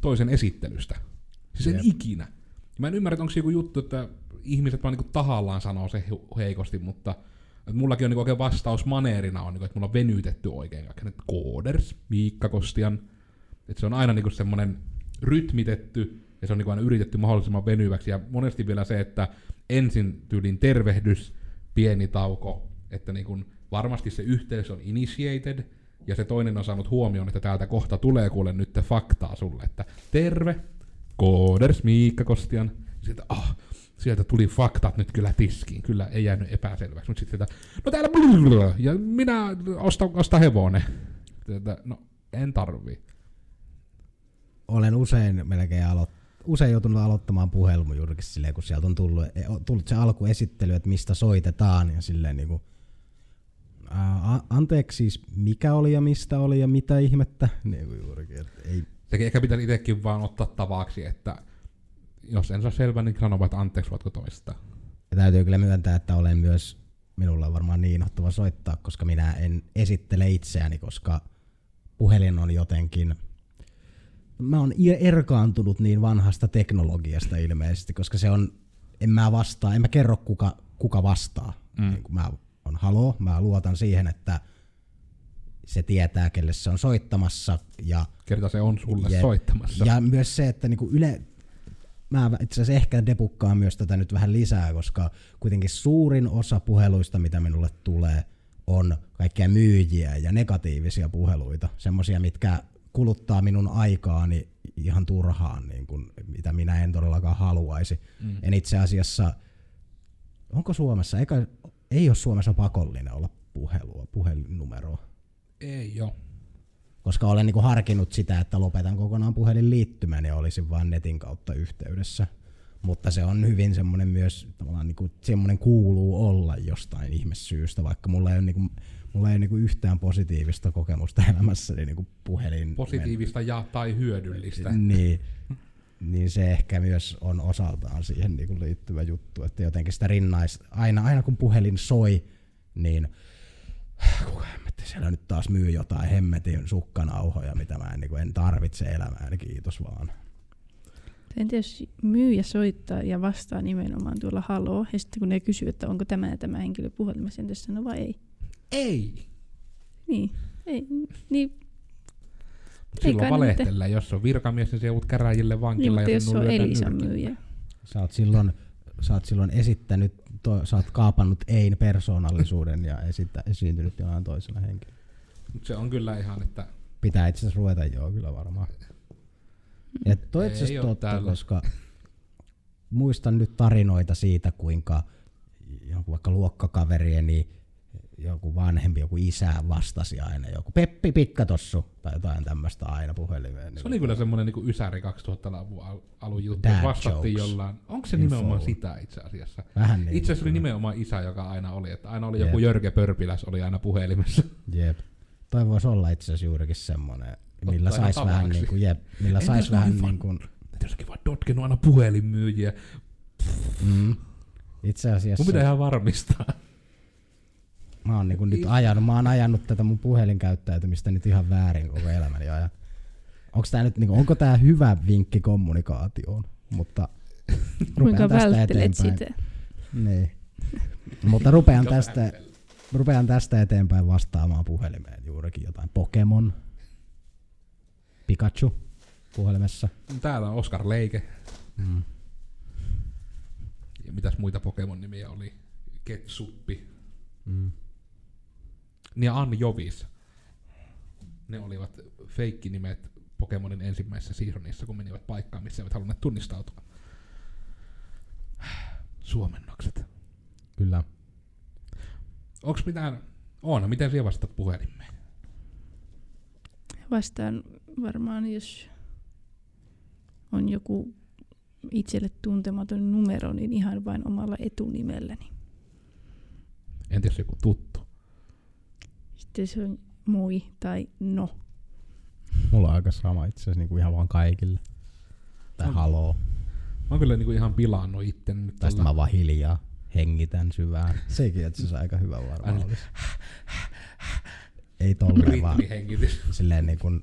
toisen esittelystä. Siis en Jep. ikinä. Mä en ymmärrä, onko se joku juttu, että ihmiset vaan niinku tahallaan sanoo se heikosti, mutta että mullakin on niinku oikein vastaus maneerina on, niinku, että mulla on venytetty oikein kaikki ne kooders, Miikka Kostian. Että se on aina niinku semmoinen rytmitetty ja se on niinku aina yritetty mahdollisimman venyväksi. Ja monesti vielä se, että ensin tyylin tervehdys, pieni tauko, että niinku varmasti se yhteys on initiated, ja se toinen on saanut huomioon, että täältä kohta tulee kuule nyt faktaa sulle, että terve, kooders Miikka Kostian. Sitten, ah, sieltä tuli faktat nyt kyllä tiskiin, kyllä ei jäänyt epäselväksi, mutta sitten no täällä blululul, ja minä ostan, ostan hevonen. No en tarvii. Olen usein melkein aloit, usein joutunut aloittamaan puhelun juurikin silleen, kun sieltä on tullut, e, tullut se alkuesittely, että mistä soitetaan ja silleen niin kuin, ää, anteeksi siis mikä oli ja mistä oli ja mitä ihmettä. Niin kuin juurikin, että ei, Sekin ehkä pitäisi itsekin vaan ottaa tavaksi, että jos en saa selvää, niin sanoo, että anteeksi, voitko toistaa. Ja täytyy kyllä myöntää, että olen myös, minulla on varmaan niin innoittava soittaa, koska minä en esittele itseäni, koska puhelin on jotenkin, mä oon erkaantunut niin vanhasta teknologiasta ilmeisesti, koska se on, en mä vastaa, en mä kerro kuka, kuka vastaa. Mm. Niin mä on halo, mä luotan siihen, että se tietää, kelle se on soittamassa ja Kerta se on sulle Jep. soittamassa. ja myös se, että niinku yle, mä itse asiassa ehkä debukkaan myös tätä nyt vähän lisää, koska kuitenkin suurin osa puheluista, mitä minulle tulee, on kaikkea myyjiä ja negatiivisia puheluita. Semmoisia, mitkä kuluttaa minun aikaani ihan turhaan, niin kuin, mitä minä en todellakaan haluaisi. Mm. En itse asiassa, onko Suomessa, eikä, ei ole Suomessa pakollinen olla puhelua, puhelinnumeroa Ei oo. Koska olen niin harkinnut sitä, että lopetan kokonaan puhelinliittymän ja olisin vain netin kautta yhteydessä. Mutta se on hyvin semmoinen myös, tavallaan niin kuin, semmoinen kuuluu olla jostain ihmessyystä, vaikka mulla ei ole, niin kuin, mulla ei ole niin kuin yhtään positiivista kokemusta elämässäni niin kuin puhelin. Positiivista ja tai hyödyllistä. Niin, niin se ehkä myös on osaltaan siihen niin kuin liittyvä juttu, että jotenkin sitä rinnais, aina, aina kun puhelin soi, niin kuka hemmetti siellä nyt taas myy jotain hemmetin sukkanauhoja, mitä mä en, niin kuin, en tarvitse elämään, kiitos vaan. En tiedä, jos myyjä soittaa ja vastaa nimenomaan tuolla haloo, ja sitten kun ne kysyy, että onko tämä ja tämä henkilö puhelimessa, entäs sanoo vai ei. Ei. Niin, ei, niin, silloin valehtelee, jos on virkamies, niin se joudut käräjille niin vankilla mutta ja jos on Elisan nyrkillä. myyjä. Sä oot silloin, sä oot silloin esittänyt, to, sä oot kaapannut ein persoonallisuuden ja esitä, esiintynyt jonain toisena henkilönä. Mut se on kyllä ihan, että Pitää itse asiassa ruveta joo kyllä varmaan. Ja toi itse asiassa totta, täällä. koska muistan nyt tarinoita siitä, kuinka joku vaikka luokkakaverieni joku vanhempi, joku isä vastasi aina, joku Peppi Pikkatossu tai jotain tämmöistä aina puhelimeen. se oli kyllä semmoinen niin Ysäri 2000-luvun al- alun juttu. Dad Vastattiin jokes. jollain. Onko se Info. nimenomaan sitä itse asiassa? Vähän niin. Itse asiassa oli nimenomaan isä, joka aina oli. Että aina oli Jep. joku Jörge Pörpiläs oli aina puhelimessa. Jep. Toi voisi olla itse asiassa juurikin semmoinen, millä ihan sais vähän niin kuin, jep, millä sais vähän niin kuin, jossakin vaan dotkenut aina puhelinmyyjiä. mm, itse asiassa Mun pitää ihan varmistaa. Mä oon niin kuin nyt ajanut, mä oon ajanut tätä mun puhelinkäyttäytymistä nyt ihan väärin koko elämäni ajan. Onko tää nyt, niin kuin, onko tää hyvä vinkki kommunikaatioon? Mutta Kuinka rupean tästä eteenpäin. sitä? Niin. Mutta rupean tästä, rupean tästä eteenpäin vastaamaan puhelimeen juurikin jotain Pokemon, Pikachu puhelimessa. Täällä on Oskar Leike. Mm. Ja mitäs muita Pokemon-nimiä oli? Ketsuppi. Mm. Niin ja Anjovis. Ne olivat feikkinimet Pokemonin ensimmäisessä seasonissa, kun menivät paikkaan, missä eivät halunneet tunnistautua. Suomennokset. Kyllä. Onks mitään... Oona, miten siellä vastaat puhelimeen? Vastaan varmaan, jos on joku itselle tuntematon numero, niin ihan vain omalla etunimelläni. Entäs joku tuttu? Sitten se on moi tai no. Mulla on aika sama itse asiassa niin kuin ihan vaan kaikille. Tai haloo. Mä oon kyllä niinku ihan pilannut itten nyt. Tästä tuolla- mä vaan hiljaa hengitän syvään. Sekin itse asiassa aika hyvä varmaan Aina- olisi. Ei tolleen vaan silleen niin kuin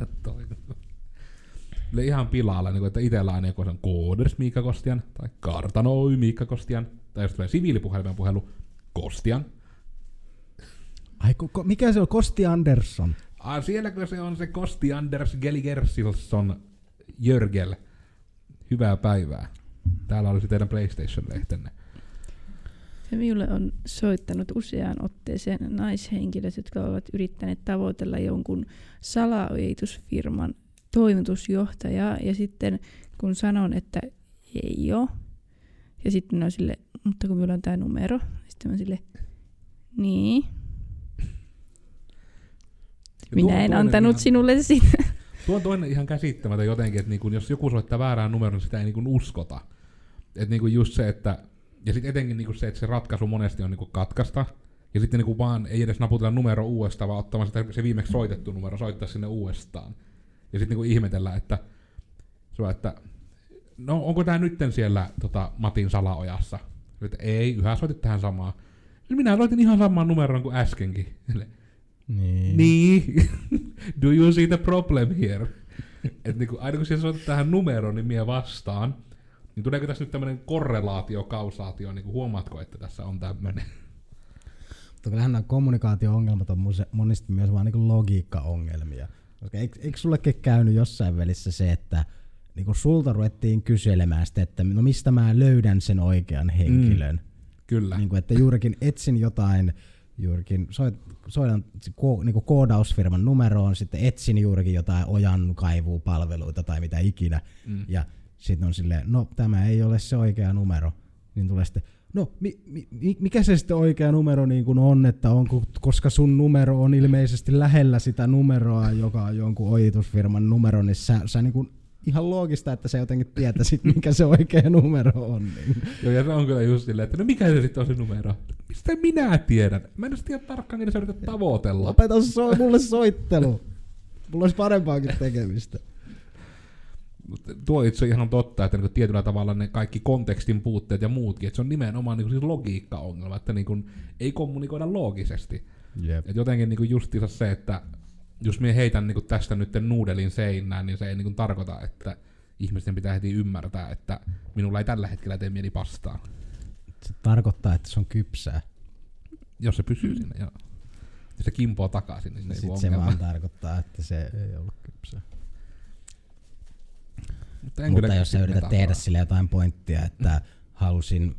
Ja toi- ihan pilalla, niin kuin, että itsellä aina joku on Kooders Miikka Kostian, tai Kartanoi Miikka Kostian, tai jos tulee siviilipuhelimen puhelu, Kostian. Ai, ko, ko, mikä se on? Kosti Andersson. Ah, sielläkö se on se Kosti Anders Geligersilson Jörgel. Hyvää päivää. Täällä olisi teidän PlayStation-lehtenne. Ja minulle on soittanut useaan otteeseen naishenkilöt, jotka ovat yrittäneet tavoitella jonkun salaojitusfirman toimitusjohtajaa. Ja sitten kun sanon, että ei ole, ja sitten ne on sille, mutta kun minulla on tämä numero, sitten mä sille, niin, on minä en antanut ihan, sinulle sitä. Tuo on toinen ihan käsittämätön jotenkin, että niinku, jos joku soittaa väärään numeroon, niin sitä ei niinku uskota. Että niinku just se, että... Ja sitten etenkin niinku se, että se ratkaisu monesti on niinku katkaista. Ja sitten niinku vaan ei edes naputella numero uudestaan, vaan ottamaan sitä, se viimeksi soitettu numero, soittaa sinne uudestaan. Ja sitten niinku ihmetellä, että... Että no onko tämä nytten siellä tota, Matin salaojassa? Että ei, yhä soitit tähän samaan. Minä soitin ihan samaan numeroon kuin äskenkin. Niin. niin. Do you see the problem here? Et niinku, aina kun siellä soitat tähän numeroon, niin mie vastaan. Niin tuleeko tässä nyt tämmönen korrelaatio, kausaatio, niin huomaatko, että tässä on tämmönen? Mutta kyllähän nämä kommunikaatio-ongelmat on monesti myös vaan niin logiikka-ongelmia. Koska eikö, eikö sullekin käynyt jossain välissä se, että niin sulta ruvettiin kyselemään sitä, että no mistä mä löydän sen oikean henkilön. Kyllä. Niin kuin, että juurikin etsin jotain, juurikin soit, soitan ko, niin koodausfirman numeroon, sitten etsin juurikin jotain ojan kaivuupalveluita tai mitä ikinä. Mm. Ja sitten on silleen, no tämä ei ole se oikea numero. Niin tulee sitten, no mi, mi, mikä se sitten oikea numero niin kuin on, että onko, koska sun numero on ilmeisesti lähellä sitä numeroa, joka on jonkun ojitusfirman numero, niin sä, sä niin kuin ihan loogista, että sä jotenkin tietäisit, mikä se oikea numero on. Niin. Joo, ja se on kyllä just silleen, että no mikä se sitten on se numero? Mistä minä tiedän? Mä en edes tiedä tarkkaan, mitä sä yrität tavoitella. Lopeta so, mulle soittelu. Mulla olisi parempaakin tekemistä. Tuo itse on ihan totta, että niinku tietyllä tavalla ne kaikki kontekstin puutteet ja muutkin, että se on nimenomaan niinku siis logiikka-ongelma, että niinku ei kommunikoida loogisesti. Jep. Et jotenkin niinku justiinsa se, että jos minä heitän niinku tästä nyt nuudelin seinään, niin se ei niinku tarkoita, että ihmisten pitää heti ymmärtää, että minulla ei tällä hetkellä tee mieli pastaa. Se tarkoittaa, että se on kypsää. Jos se pysyy sinne, joo. Jos se kimpoo takaisin, niin se ei Sitten se vaan tarkoittaa, että se ei ollut kypsää. Mutta, en Mutta jos sä yrität tehdä sille jotain pointtia, että halusin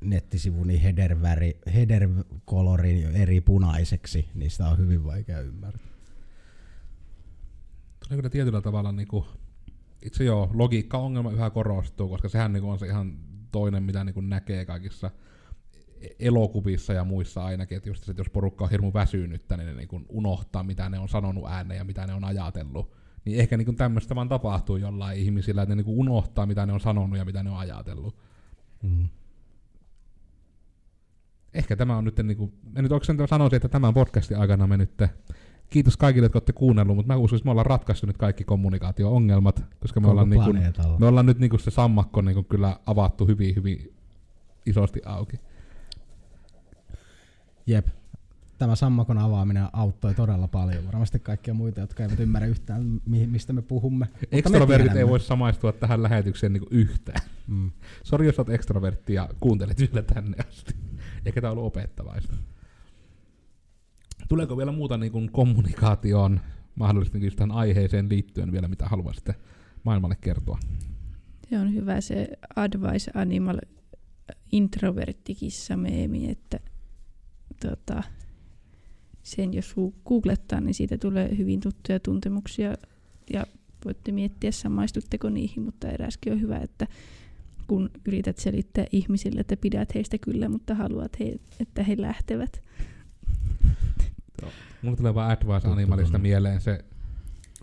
nettisivuni header-väri, header-kolorin eri punaiseksi, niin sitä on hyvin vaikea ymmärtää. Tulee kyllä tietyllä tavalla niinku, itse joo, logiikka-ongelma yhä korostuu, koska sehän niinku on se ihan toinen, mitä niinku näkee kaikissa elokuvissa ja muissa ainakin, että just se, että jos porukka on hirmu väsynyttä, niin ne niinku unohtaa, mitä ne on sanonut ääneen ja mitä ne on ajatellut. Niin ehkä niinku tämmöistä vaan tapahtuu jollain ihmisillä, että ne niinku unohtaa, mitä ne on sanonut ja mitä ne on ajatellut. Mm. Ehkä tämä on nyt, niinku, en nyt oikeastaan sanoisin, että tämän podcastin aikana me nyt Kiitos kaikille, jotka olette kuunnellut, mutta mä uskon, että me ollaan ratkaistu nyt kaikki kommunikaatio-ongelmat, koska me Koko ollaan, niinku, planeetalla. me ollaan nyt niinku se sammakko niinku kyllä avattu hyvin, hyvin isosti auki. Jep. Tämä sammakon avaaminen auttoi todella paljon. Varmasti kaikkia muita, jotka eivät ymmärrä yhtään, mi- mistä me puhumme. Me Extrovertit ei voi samaistua tähän lähetykseen niinku yhtään. Mm. Sori, jos olet extrovertti ja kuuntelet vielä tänne asti. Ehkä tämä on ollut opettavaista. Tuleeko vielä muuta niin kuin kommunikaatioon, mahdollisesti just tähän aiheeseen liittyen vielä, mitä haluaisitte maailmalle kertoa? Se on hyvä se Advice Animal introverttikissa meemi, että tota, sen jos googlettaa, niin siitä tulee hyvin tuttuja tuntemuksia ja voitte miettiä samaistutteko niihin, mutta eräskin on hyvä, että kun yrität selittää ihmisille, että pidät heistä kyllä, mutta haluat, he, että he lähtevät. Mulla tulee vaan Advice Animalista mieleen se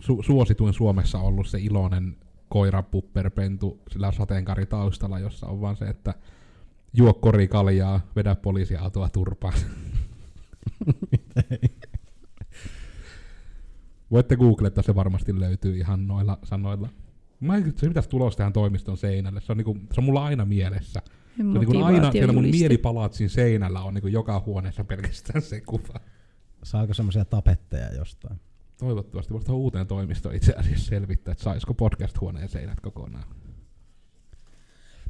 su- suosituin Suomessa ollut se iloinen koirapupperpentu sillä sateenkaaritaustalla, jossa on vaan se, että juo kori kaljaa, vedä poliisiautoa turpaan. Voitte googletta, se varmasti löytyy ihan noilla sanoilla. Mä en, se pitäisi tulos tähän toimiston seinälle. Se on, niinku, se on mulla aina mielessä. Se on niinku aina siellä mun mielipalatsin seinällä on niinku joka huoneessa pelkästään se kuva. Saako semmoisia tapetteja jostain? Toivottavasti voisi tuohon uuteen toimistoon itse asiassa selvittää, että saisiko podcast-huoneen seinät kokonaan.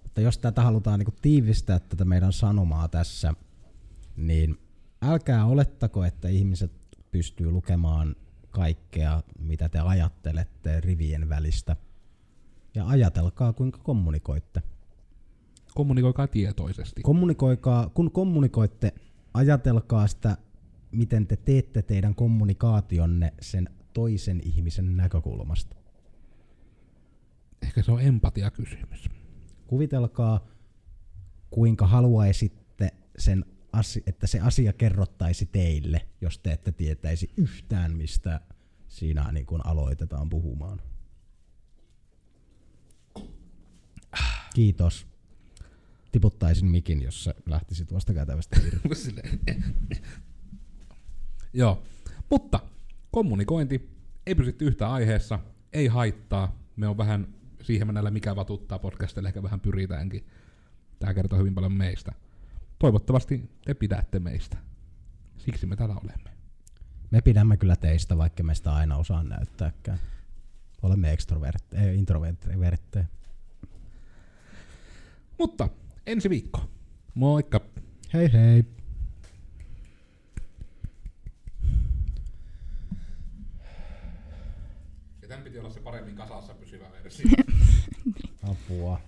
Mutta jos tätä halutaan niinku tiivistää tätä meidän sanomaa tässä, niin älkää olettako, että ihmiset pystyy lukemaan kaikkea, mitä te ajattelette rivien välistä. Ja ajatelkaa, kuinka kommunikoitte. kommunikoikaa tietoisesti. Kommunikoikaa, kun kommunikoitte, ajatelkaa sitä, miten te teette teidän kommunikaationne sen toisen ihmisen näkökulmasta. Ehkä se on empatiakysymys. Kuvitelkaa, kuinka haluaisitte sen asi- että se asia kerrottaisi teille, jos te ette tietäisi yhtään, mistä siinä niin kun aloitetaan puhumaan. Kiitos. Tiputtaisin mikin, jos sä tuosta käytävästä irti. Joo, mutta kommunikointi ei pysy yhtään aiheessa, ei haittaa. Me on vähän siihen mennällä mikä vatuttaa podcastille, ehkä vähän pyritäänkin. Tämä kertoo hyvin paljon meistä. Toivottavasti te pidätte meistä. Siksi me täällä olemme. Me pidämme kyllä teistä, vaikka me sitä aina osaa näyttääkään. Olemme extrovertteja, introvertteja. Mutta ensi viikko. Moikka! Hei hei! Ja tämän piti olla se paremmin kasassa pysyvä versio. Apua.